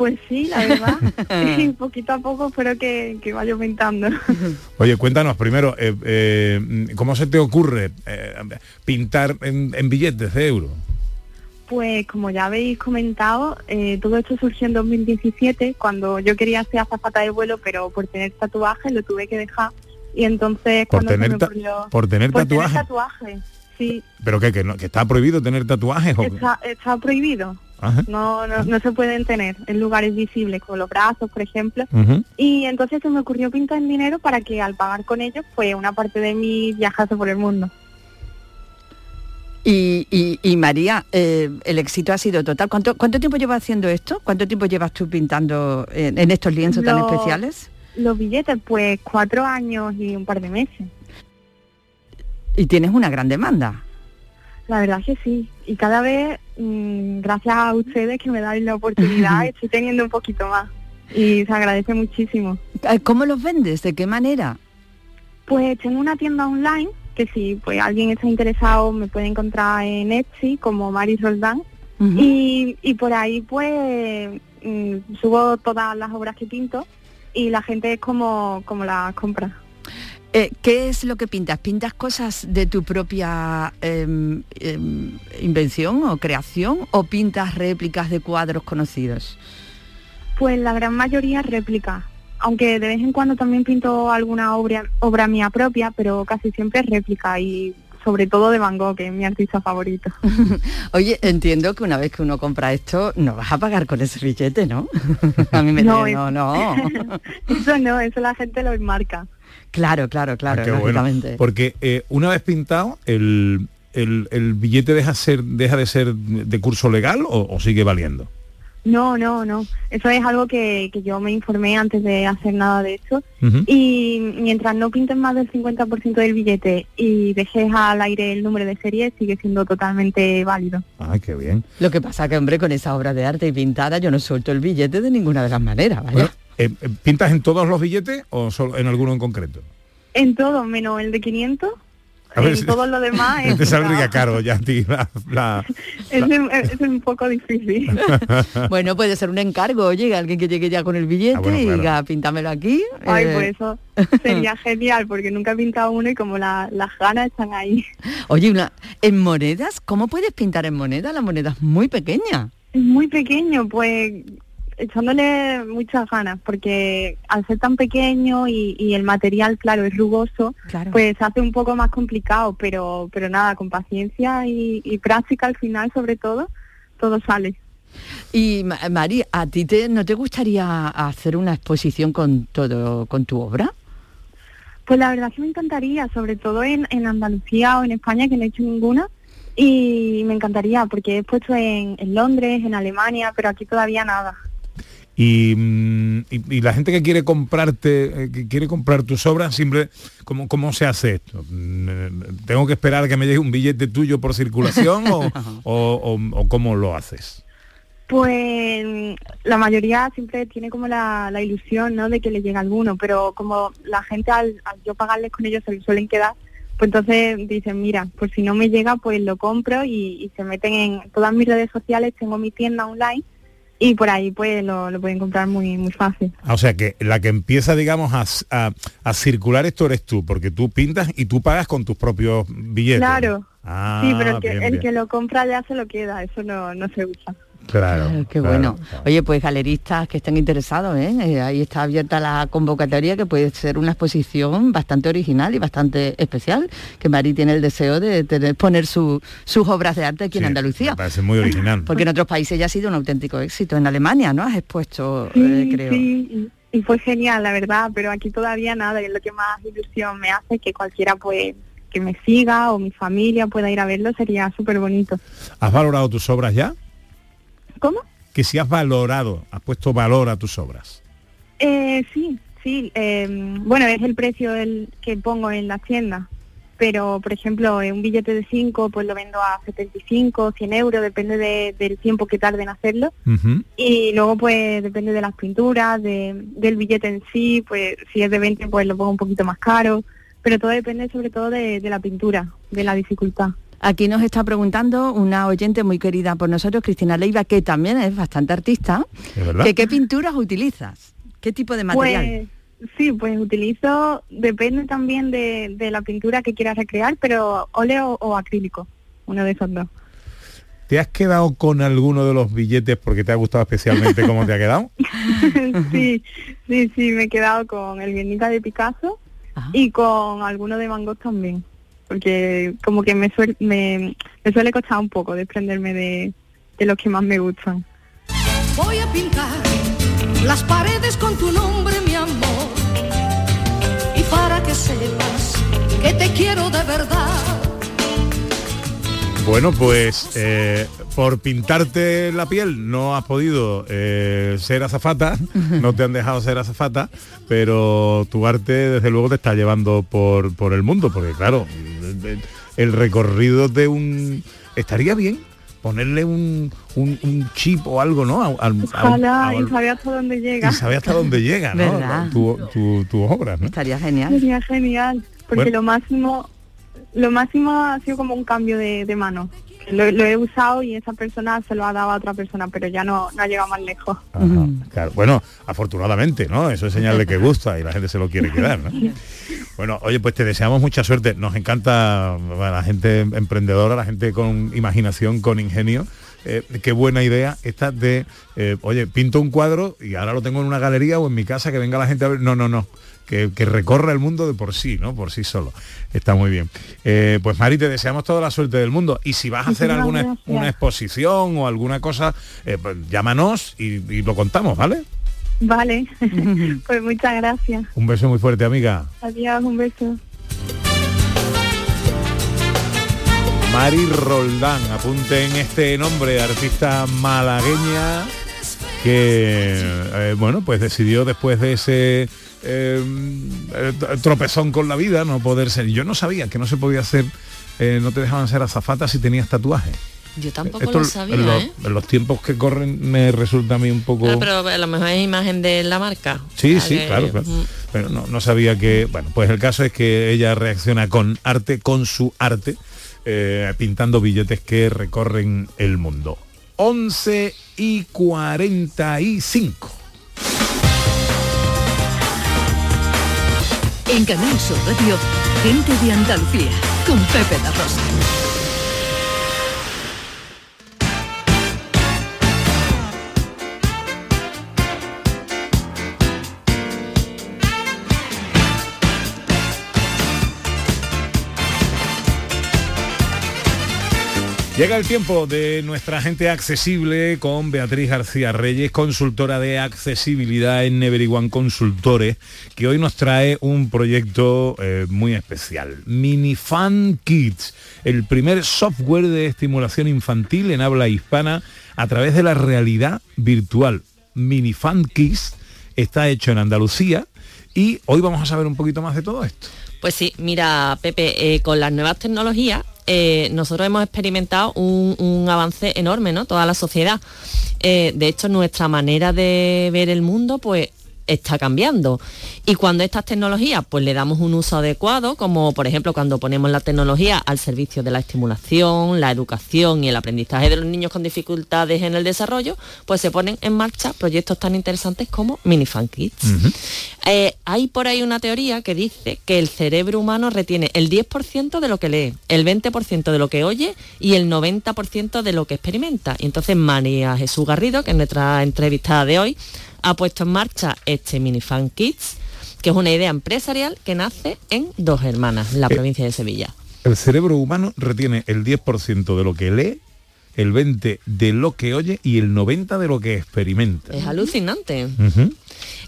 Pues sí, la verdad. [laughs] Y poquito a poco espero que, que vaya aumentando. Oye, cuéntanos primero, eh, eh, ¿cómo se te ocurre eh, pintar en, en billetes de euro? Pues como ya habéis comentado, eh, todo esto surgió en 2017 cuando yo quería ser azafata de vuelo, pero por tener tatuajes lo tuve que dejar. Y entonces Por cuando se tener me ta- ocurrió- por tener tatuajes. tatuajes, sí, ¿Pero qué? ¿Que, no- que está prohibido tener tatuajes? o qué? está, está prohibido. Ajá. No, no, no se pueden tener en lugares visibles, como los brazos, por ejemplo. Y entonces se me ocurrió pintar en dinero para que al pagar con ellos, pues una parte de mi viajase por el mundo. Y, y- y María, eh, el éxito ha sido total. ¿Cuánto, ¿Cuánto tiempo llevas haciendo esto? ¿Cuánto tiempo llevas tú pintando en, en estos lienzos tan Lo- especiales? Los billetes, pues cuatro años y un par de meses. Y tienes una gran demanda. La verdad que sí. Y cada vez, mm, gracias a ustedes que me dan la oportunidad, [laughs] estoy teniendo un poquito más. Y se agradece muchísimo. Eh, ¿Cómo los vendes? ¿De qué manera? Pues tengo una tienda online que si pues alguien está interesado me puede encontrar en Etsy como Mari Roldán. y, y por ahí pues mm, subo todas las obras que pinto y la gente es como, como las compra. Eh, ¿Qué es lo que pintas? ¿Pintas cosas de tu propia em, em, invención o creación o pintas réplicas de cuadros conocidos? Pues la gran mayoría réplica, aunque de vez en cuando también pinto alguna obra, obra mía propia, pero casi siempre es réplica y sobre todo de Van Gogh, que es mi artista favorito. [laughs] Oye, entiendo que una vez que uno compra esto, no vas a pagar con ese billete, ¿no? [laughs] a mí me No, no, no. [laughs] eso no, eso la gente lo enmarca. Claro, claro, claro, Ah, bueno. Porque eh, una vez pintado, el, el- el billete deja, ser, deja de ser de curso legal o, o sigue valiendo. No, no, no. Eso es algo que, que yo me informé antes de hacer nada de esto. Y mientras no pintes más del 50% del billete y dejes al aire el número de serie, sigue siendo totalmente válido. Ay, qué bien. Lo que pasa que, hombre, con esa obra de arte y pintada, yo no suelto el billete de ninguna de las maneras, ¿vale? Eh, ¿Pintas en todos los billetes o solo en alguno en concreto? En todo, menos el de 500, A ver en si- todo lo demás [laughs] es, Te saldría caro ya a ti la- la- [laughs] es, un- es un poco difícil. [laughs] bueno, puede ser un encargo, oye, alguien que llegue ya con el billete Ah, bueno, y diga, píntamelo aquí. Ay, eh, pues eso sería genial, porque nunca he pintado uno y como la- las ganas están ahí. Oye, una, en monedas, ¿cómo puedes pintar en moneda? La moneda es muy pequeña. Es muy pequeño, pues echándole muchas ganas, porque al ser tan pequeño y, y el material, claro, es rugoso, Claro. pues hace un poco más complicado, pero pero nada, con paciencia y, y práctica al final, sobre todo, todo sale. Y Ma- Mari, ¿a ti te, no te gustaría hacer una exposición con todo, con tu obra? Pues la verdad que me encantaría, sobre todo en, en Andalucía o en España, que no he hecho ninguna, y me encantaría, porque he puesto en, en Londres, en Alemania, pero aquí todavía nada. Y, mm, y- y la gente que quiere comprarte, eh, que quiere comprar tus obras, siempre, ¿cómo, cómo se hace esto? Mm, eh, ¿Tengo que esperar a que me llegue un billete tuyo por circulación o, [laughs] o- o- o cómo lo haces? Pues la mayoría siempre tiene como la, la ilusión, ¿no? De que le llegue alguno, pero como la gente al, al yo pagarles con ellos se les suelen quedar, pues entonces dicen, mira, pues si no me llega, pues lo compro y, y se meten en todas mis redes sociales, tengo mi tienda online y por ahí pues lo, lo pueden comprar muy muy fácil. Ah, O sea que la que empieza, digamos, a, a- a circular esto eres tú, porque tú pintas y tú pagas con tus propios billetes. Claro. Ah, sí, pero el, que, bien, el bien. que lo compra ya se lo queda, eso no, no se usa. Claro. Claro, qué claro. bueno. Oye, pues galeristas que estén interesados, ¿eh? Eh, ahí está abierta la convocatoria que puede ser una exposición bastante original y bastante especial, que Mari tiene el deseo de tener- poner su- sus obras de arte aquí en Andalucía. Me parece muy original. Porque en otros países ya ha sido un auténtico éxito. En Alemania, ¿no? Has expuesto, Sí, eh, creo. sí, y, y fue genial, la verdad, pero aquí todavía nada, y es lo que más ilusión me hace, que cualquiera pues que me siga o mi familia pueda ir a verlo, sería súper bonito. ¿Has valorado tus obras ya? ¿Cómo? Que si has valorado, has puesto valor a tus obras. Eh, sí, sí, eh, bueno, es el precio el que pongo en la tienda, pero por ejemplo, eh, un billete de 5 pues lo vendo a 75, 100 euros, depende de- del tiempo que tarde en hacerlo. Y luego pues depende de las pinturas, de- del billete en sí, pues si es de 20 pues lo pongo un poquito más caro, pero todo depende sobre todo de, de la pintura, de la dificultad. Aquí nos está preguntando una oyente muy querida por nosotros, Cristina Leiva, que también es bastante artista, ¿Es verdad? que qué pinturas utilizas, qué tipo de material. Pues sí, pues utilizo, depende también de, de la pintura que quieras recrear, pero óleo o acrílico, uno de esos dos. ¿Te has quedado con alguno de los billetes porque te ha gustado especialmente cómo te ha quedado? [laughs] sí, sí, sí, me he quedado con el Guernica de Picasso y con alguno de Van Gogh también, porque como que me, suel- me, me suele costar un poco desprenderme de, de los que más me gustan. Voy a pintar las paredes con tu nombre, mi amor. Y para que sepas que te quiero de verdad. Bueno, pues eh, por pintarte la piel no has podido eh, ser azafata, [laughs] no te han dejado ser azafata, pero tu arte desde luego te está llevando por, por el mundo, porque claro, el- recorrido de un... Estaría bien ponerle un, un- un chip o algo, ¿no? A- al- a Ojalá a- y saber hasta dónde llega. y sabe hasta dónde llega, ¿no? [laughs] Tu, tu- obras, ¿no? Estaría genial. Sería genial, porque Bueno. lo máximo, lo máximo ha sido como un cambio de, de mano. Lo, lo he usado y esa persona se lo ha dado a otra persona, pero ya no, no ha llegado más lejos. Ajá, claro. Bueno, afortunadamente, ¿no? Eso es señal de que gusta y la gente se lo quiere quedar, ¿no? [laughs] Bueno, oye, pues te deseamos mucha suerte. Nos encanta bueno, la gente emprendedora, la gente con imaginación, con ingenio. Eh, qué buena idea esta de, eh, oye, pinto un cuadro y ahora lo tengo en una galería o en mi casa, que venga la gente a ver. No, no, no. Que, que recorra el mundo de por sí, ¿no? Por sí solo. Está muy bien. Eh, pues Mari, te deseamos toda la suerte del mundo. Y si vas a hacer alguna una exposición o alguna cosa, pues llámanos y, y lo contamos, ¿vale? Vale, [laughs] pues muchas gracias. Un beso muy fuerte, amiga. Adiós, un beso. Mari Roldán, apunten este nombre, artista malagueña que, eh, bueno, pues decidió después de ese eh, eh, tropezón con la vida no poder ser. Yo no sabía que no se podía hacer, eh, no te dejaban ser azafata si tenías tatuaje. Yo tampoco Esto lo en sabía, los, ¿eh? en los tiempos que corren me resulta a mí un poco... Ah, pero a lo mejor es imagen de la marca. Sí, sí, que- claro, claro. Mm. Pero no, no sabía que, bueno, pues el caso es que ella reacciona con arte, con su arte, eh, pintando billetes que recorren el mundo. 11 y 45. En Canal Sur Radio, gente de Andalucía, con Pepe La Rosa. Llega el tiempo de nuestra gente accesible con Beatriz García Reyes, consultora de accesibilidad en Never One Consultores, que hoy nos trae un proyecto eh, muy especial. Minifan Kids, el primer software de estimulación infantil en habla hispana a través de la realidad virtual. Minifan Kids está hecho en Andalucía y hoy vamos a saber un poquito más de todo esto. Pues sí, mira, Pepe, eh, con las nuevas tecnologías eh, nosotros hemos experimentado un, avance enorme, ¿no? Toda la sociedad. Eh, de hecho, nuestra manera de ver el mundo, pues está cambiando. Y cuando estas tecnologías pues le damos un uso adecuado, como por ejemplo cuando ponemos la tecnología al servicio de la estimulación, la educación y el aprendizaje de los niños con dificultades en el desarrollo, pues se ponen en marcha proyectos tan interesantes como Minifan Kids. Eh, hay por ahí una teoría que dice que el cerebro humano retiene el 10% de lo que lee, el 20% de lo que oye y el 90% de lo que experimenta. Y entonces María Jesús Garrido, que es nuestra entrevistada de hoy, ha puesto en marcha este Minifan Kids, que es una idea empresarial que nace en Dos Hermanas, en la Eh, provincia de Sevilla. El cerebro humano retiene el 10% de lo que lee, el 20% de lo que oye y el 90% de lo que experimenta. Es alucinante.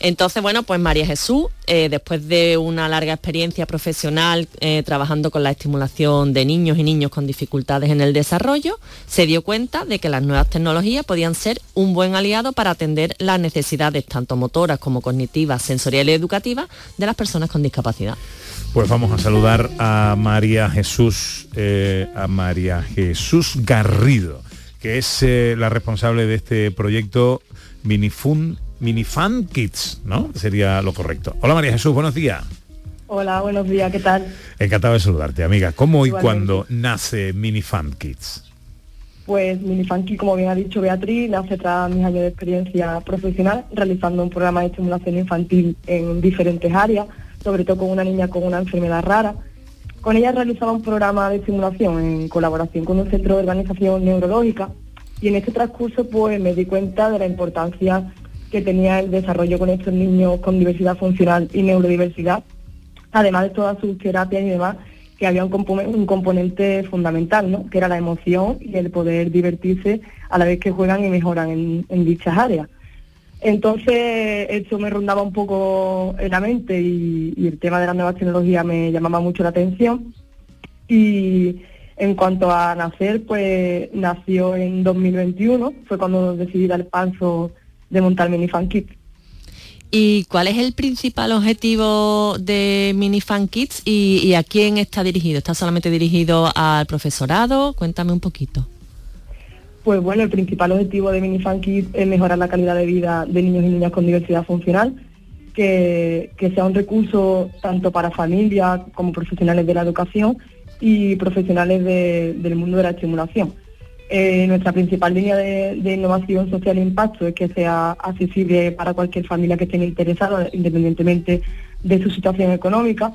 Entonces, bueno, pues María Jesús, eh, después de una larga experiencia profesional eh, trabajando con la estimulación de niños y niños con dificultades en el desarrollo, se dio cuenta de que las nuevas tecnologías podían ser un buen aliado para atender las necesidades tanto motoras como cognitivas, sensoriales y educativas de las personas con discapacidad. Pues vamos a saludar a María Jesús, eh, a María Jesús Garrido, que es la responsable de este proyecto Minifun, Minifan Kids, ¿no? Sería lo correcto. Hola María Jesús, buenos días. Hola, buenos días, ¿qué tal? Encantado de saludarte, amiga. ¿Cómo y Igualmente. cuándo nace Minifan Kids? Pues Minifunky, como bien ha dicho Beatriz, nace tras mis años de experiencia profesional realizando un programa de estimulación infantil en diferentes áreas, sobre todo con una niña con una enfermedad rara. con ella realizaba un programa de simulación en colaboración con un centro de organización neurológica y en este transcurso pues me di cuenta de la importancia que tenía el desarrollo con estos niños con diversidad funcional y neurodiversidad, además de todas sus terapias y demás, que había un, compo- un componente fundamental, ¿no? que era la emoción y el poder divertirse a la vez que juegan y mejoran en, en dichas áreas. Entonces, eso me rondaba un poco en la mente y, y el tema de las nuevas tecnologías me llamaba mucho la atención. Y en cuanto a nacer, pues nació en 2021, fue cuando decidí dar el paso de montar Minifan Kids. ¿Y cuál es el principal objetivo de Minifan Kids y, y a quién está dirigido? ¿Está solamente dirigido al profesorado? Cuéntame un poquito. Pues bueno, el principal objetivo de Minifan Kids es mejorar la calidad de vida de niños y niñas con diversidad funcional, que, que sea un recurso tanto para familias como profesionales de la educación y profesionales de- del mundo de la estimulación. Eh, nuestra principal línea de, de innovación social e impacto es que sea accesible para cualquier familia que esté interesada, independientemente de su situación económica.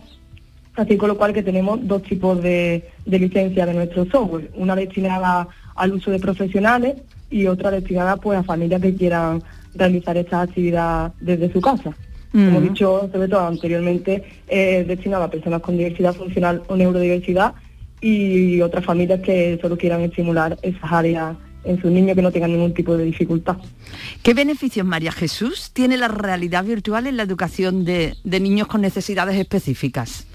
Así con lo cual que tenemos dos tipos de, de licencia de nuestro software, una destinada al uso de profesionales y otra destinada pues a familias que quieran realizar esta actividad desde su casa. Como he dicho, sobre todo anteriormente, eh, destinada a personas con diversidad funcional o neurodiversidad y otras familias que solo quieran estimular esas áreas en sus niños que no tengan ningún tipo de dificultad. ¿Qué beneficios, María Jesús, tiene la realidad virtual en la educación de, de niños con necesidades específicas?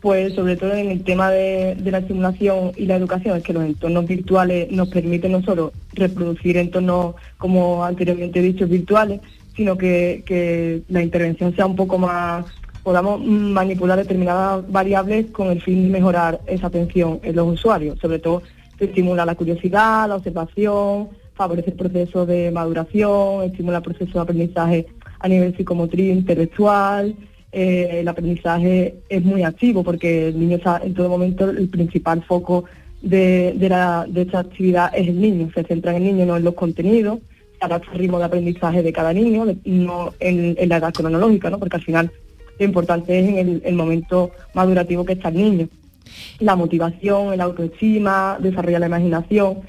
Pues sobre todo en el tema de, de la estimulación y la educación, es que los entornos virtuales nos permiten no solo reproducir entornos, como anteriormente he dicho, virtuales, sino que, que la intervención sea un poco más, podamos manipular determinadas variables con el fin de mejorar esa atención en los usuarios. Sobre todo se estimula la curiosidad, la observación, favorece el proceso de maduración, estimula el proceso de aprendizaje a nivel psicomotriz, intelectual, eh, el aprendizaje es muy activo porque el niño está en todo momento el principal foco de, de, la- de esta actividad es el niño, se centra en el niño, no en los contenidos, adapta al ritmo de aprendizaje de cada niño, no en, en la edad cronológica, ¿no? porque al final lo importante es en el, el momento madurativo que está el niño. La motivación, el autoestima, desarrolla la imaginación,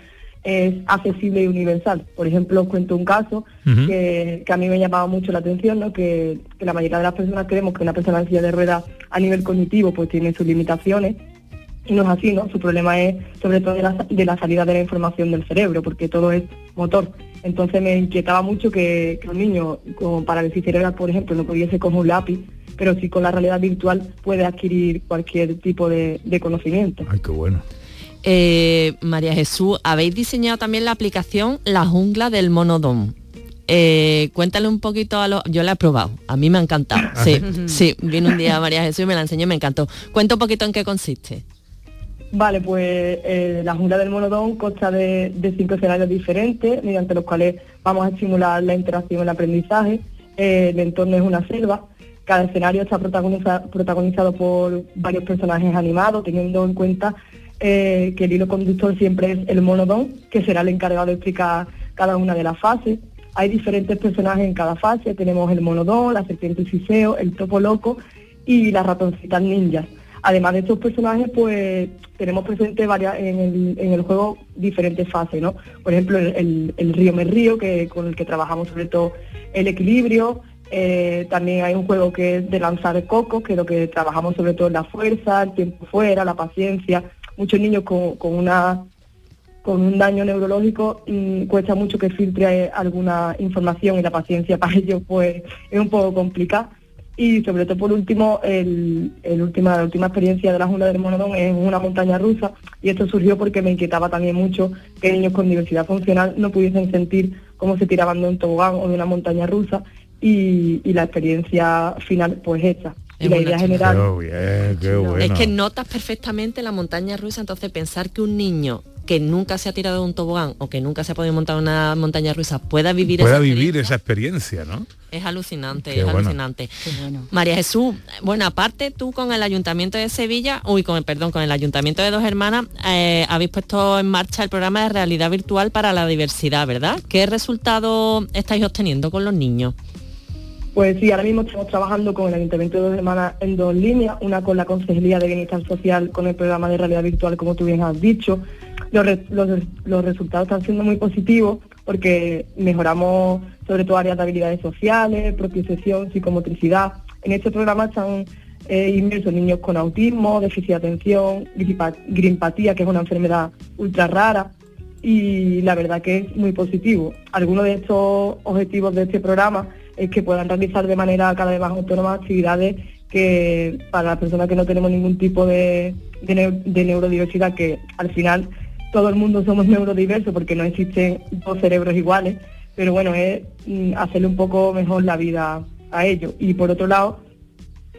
es accesible y universal. Por ejemplo, os cuento un caso que, que a mí me llamaba mucho la atención, ¿no? que, que la mayoría de las personas creemos que una persona en silla de ruedas a nivel cognitivo pues tiene sus limitaciones y no es así, ¿no? Su problema es sobre todo de la, de la salida de la información del cerebro, porque todo es motor. Entonces me inquietaba mucho que, que un niño con parálisis cerebral, por ejemplo, no pudiese coger un lápiz, pero sí con la realidad virtual puede adquirir cualquier tipo de, de conocimiento. Ay, qué bueno. Eh, María Jesús, habéis diseñado también la aplicación La Jungla del Monodón. Eh, cuéntale un poquito a los... Yo la he probado, a mí me ha encantado. ¿Ah, Sí, sí? sí, vino un día María Jesús y me la enseñó y me encantó. Cuenta un poquito en qué consiste. Vale, pues eh, la jungla del monodón consta de, cinco escenarios diferentes, mediante los cuales vamos a estimular la interacción y el aprendizaje. Eh, el entorno es una selva. Cada escenario está protagoniza- protagonizado por varios personajes animados, teniendo en cuenta eh, que el hilo conductor siempre es el monodón, que será el encargado de explicar cada una de las fases. Hay diferentes personajes en cada fase. Tenemos el monodón, la serpiente Ciseo, el topo loco y las ratoncitas ninjas. Además de estos personajes, pues tenemos presente varias en el, juego diferentes fases, ¿no? Por ejemplo, el, río me río, que con el que trabajamos sobre todo el equilibrio. Eh, también hay un juego que es de lanzar cocos, que es lo que trabajamos sobre todo en la fuerza, el tiempo fuera, la paciencia. Muchos niños con, con una con un daño neurológico mm, cuesta mucho que filtre alguna información y la paciencia [laughs] para ellos pues es un poco complicada y sobre todo por último el, el última, la última experiencia de la Jungla del Monodón es una montaña rusa y esto surgió porque me inquietaba también mucho que niños con diversidad funcional no pudiesen sentir cómo se tiraban de un tobogán o de una montaña rusa y, y la experiencia final pues. Y Es la idea general bien, qué bueno. Es que notas perfectamente la montaña rusa, entonces pensar que un niño que nunca se ha tirado de un tobogán o que nunca se ha podido montar una montaña rusa pueda vivir Pueda esa vivir esa experiencia, ¿no? Es alucinante, Qué es bueno. alucinante. María Jesús, bueno, aparte tú con el Ayuntamiento de Sevilla, uy, con el, perdón, con el Ayuntamiento de Dos Hermanas, eh, habéis puesto en marcha el programa de realidad virtual para la diversidad, ¿verdad? ¿Qué resultados estáis obteniendo con los niños? Pues sí, ahora mismo estamos trabajando con el Ayuntamiento de Dos Hermanas en dos líneas, una con la Consejería de Bienestar Social con el programa de realidad virtual, como tú bien has dicho. Los, los- los resultados están siendo muy positivos porque mejoramos sobre todo áreas de habilidades sociales, propiocepción, psicomotricidad. En este programa están eh, inmersos niños con autismo, déficit de atención, grimpatía, que es una enfermedad ultra rara, y la verdad que es muy positivo. Algunos de estos objetivos de este programa es que puedan realizar de manera cada vez más autónoma actividades que para las personas que no tenemos ningún tipo de, de neurodiversidad, que al final todo el mundo somos neurodiversos porque no existen dos cerebros iguales, pero bueno, es mm, hacerle un poco mejor la vida a ellos. Y por otro lado,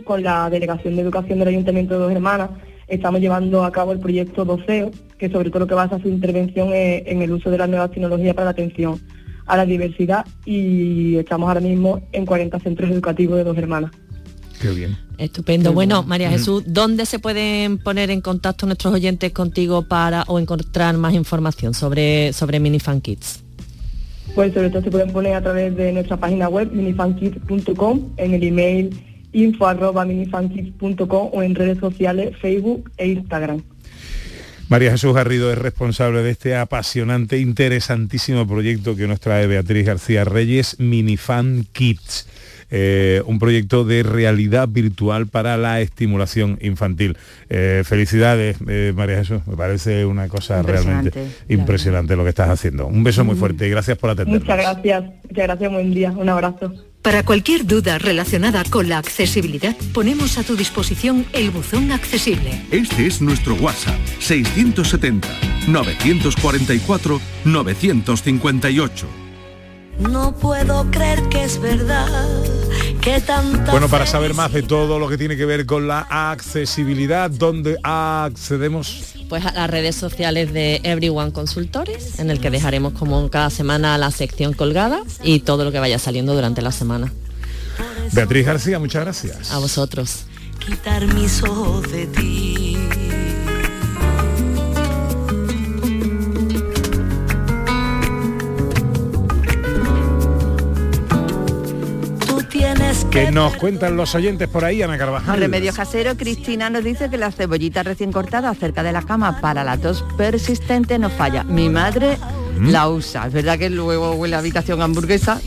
con la Delegación de Educación del Ayuntamiento de Dos Hermanas, estamos llevando a cabo el proyecto Doceo, que sobre todo lo que basa su intervención es en el uso de las nuevas tecnologías para la atención a la diversidad y estamos ahora mismo en 40 centros educativos de Dos Hermanas. Qué bien. Estupendo. Bueno, María Mm. Jesús, ¿dónde se pueden poner en contacto nuestros oyentes contigo para o encontrar más información sobre, sobre Minifan Kids? Pues sobre todo se pueden poner a través de nuestra página web minifankids.com, en el email info arroba minifankids.com o en redes sociales Facebook e Instagram. María Jesús Garrido es responsable de este apasionante, interesantísimo proyecto que nos trae Beatriz García Reyes, Minifan Kids. Eh, un proyecto de realidad virtual para la estimulación infantil. Eh, felicidades, eh, María Jesús, me parece una cosa Impresionante, realmente impresionante lo que estás haciendo. Un beso muy Mm. fuerte y gracias por atendernos. Muchas gracias, muchas gracias, buen día, un abrazo. Para cualquier duda relacionada con la accesibilidad, ponemos a tu disposición el buzón accesible. Este es nuestro WhatsApp 670 944 958. No puedo creer que es verdad que tanta Bueno, para saber más de todo lo que tiene que ver con la accesibilidad, ¿dónde accedemos? Pues a las redes sociales de Everyone Consultores, en el que dejaremos como cada semana la sección colgada y todo lo que vaya saliendo durante la semana. Beatriz García, muchas gracias. A vosotros. quitar mis ojos de ti. Que nos cuentan los oyentes por ahí, Ana Carvajal. Remedios caseros, Cristina nos dice que la cebollita recién cortada cerca de la cama para la tos persistente no falla. Mi madre La usa. Es verdad que luego huele a habitación hamburguesa.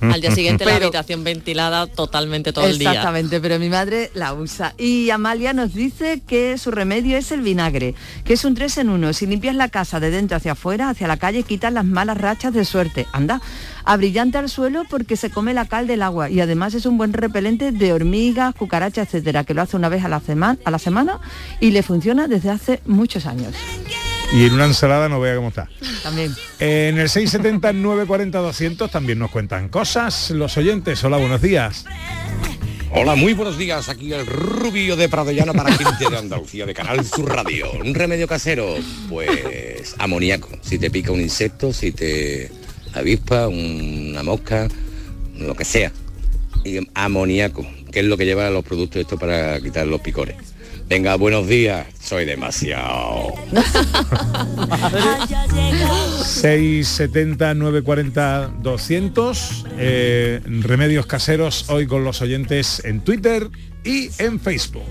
Al día siguiente la habitación ventilada totalmente todo el día. Exactamente, pero mi madre la usa. Y Amalia nos dice que su remedio es el vinagre, que es un 3 en 1. Si limpias la casa de dentro hacia afuera, hacia la calle, quitas las malas rachas de suerte. Anda, abrillante al suelo porque se come la cal del agua y además es un buen repelente de hormigas, cucarachas, etcétera, que lo hace una vez a la, semana a la semana y le funciona desde hace muchos años. Y en una ensalada no vea cómo está. También. En el 670 940 200 también nos cuentan cosas los oyentes. Hola, buenos días. Hola, muy buenos días. Aquí el Rubio de Pradollano para gente de Andalucía de Canal Sur Radio. Un remedio casero, pues amoníaco. Si te pica un insecto, si te avispa, una mosca, lo que sea. Y amoníaco, que es lo que lleva los productos estos para quitar los picores. Venga, buenos días. Soy demasiado. 670 940 200 eh, remedios caseros hoy con los oyentes en Twitter y en Facebook.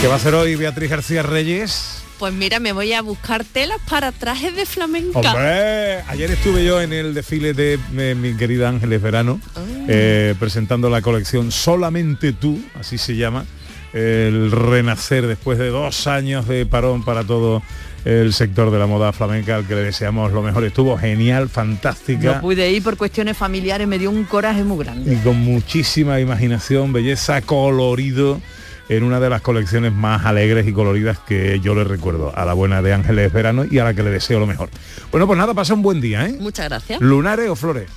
¿Qué va a hacer hoy Beatriz García Reyes? Pues mira, me voy a buscar telas para trajes de flamenca. Hombre, ayer estuve yo en el desfile de eh, mi querida Ángeles Verano, eh, presentando la colección Solamente tú, así se llama, el renacer después de dos años de parón para todo el sector de la moda flamenca, al que le deseamos lo mejor. Estuvo genial, fantástica. No pude ir por cuestiones familiares, me dio un coraje muy grande. y con muchísima imaginación, belleza, colorido en una de las colecciones más alegres y coloridas que yo le recuerdo a la buena de Ángeles Verano y a la que le deseo lo mejor. Bueno, pues nada, pasa un buen día, ¿eh? Muchas gracias. ¿Lunares o flores?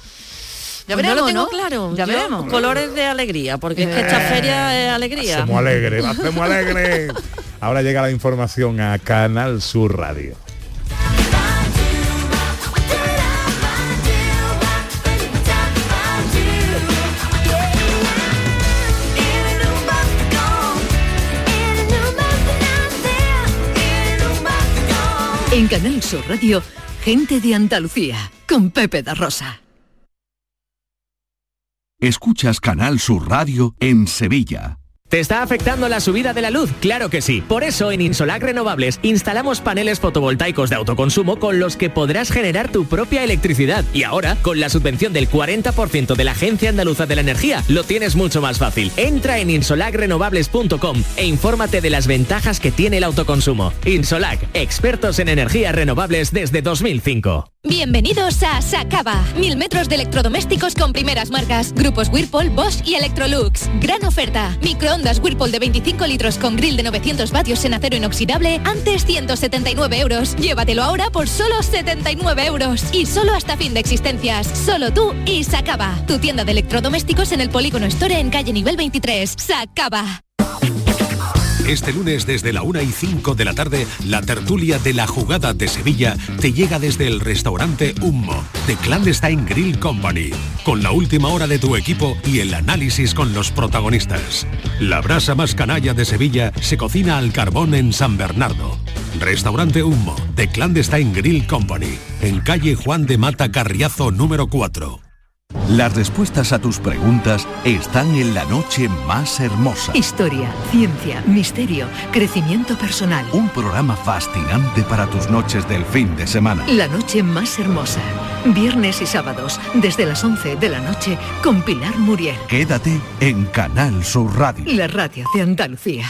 Ya Pues no lo veremos, tengo ¿no? claro. Ya Yo, veremos. Colores de alegría, porque es que esta feria es alegría. Hacemos alegre, hacemos alegre. [laughs] Ahora llega la información a Canal Sur Radio. En Canal Sur Radio, Gente de Andalucía, con Pepe da Rosa. Escuchas Canal Sur Radio en Sevilla. ¿Te está afectando la subida de la luz? Claro que sí. Por eso en Insolac Renovables instalamos paneles fotovoltaicos de autoconsumo con los que podrás generar tu propia electricidad. Y ahora, con la subvención del 40% de la Agencia Andaluza de la Energía, lo tienes mucho más fácil. Entra en insolacrenovables.com e infórmate de las ventajas que tiene el autoconsumo. Insolac, expertos en energías renovables desde 2005. Bienvenidos a Sacaba. Mil metros de electrodomésticos con primeras marcas. Grupos Whirlpool, Bosch y Electrolux. Gran oferta. Microondas Whirlpool de 25 litros con grill de 900 vatios en acero inoxidable. Antes 179 euros. Llévatelo ahora por solo 79 euros. Y solo hasta fin de existencias. Solo tú y Sacaba. Tu tienda de electrodomésticos en el Polígono Store en calle nivel 23. Sacaba. Este lunes desde la 1 y 5 de la tarde, la tertulia de la jugada de Sevilla te llega desde el restaurante Hummo, de Clandestine Grill Company, con la última hora de tu equipo y el análisis con los protagonistas. La brasa más canalla de Sevilla se cocina al carbón en San Bernardo. Restaurante Hummo, de Clandestine Grill Company, en calle Juan de Mata Carriazo número 4. Las respuestas a tus preguntas están en la noche más hermosa. Historia, ciencia, misterio, crecimiento personal. Un programa fascinante para tus noches del fin de semana. La noche más hermosa. Viernes y sábados, desde las 11 de la noche, con Pilar Muriel. Quédate en Canal Sur Radio. La radio de Andalucía.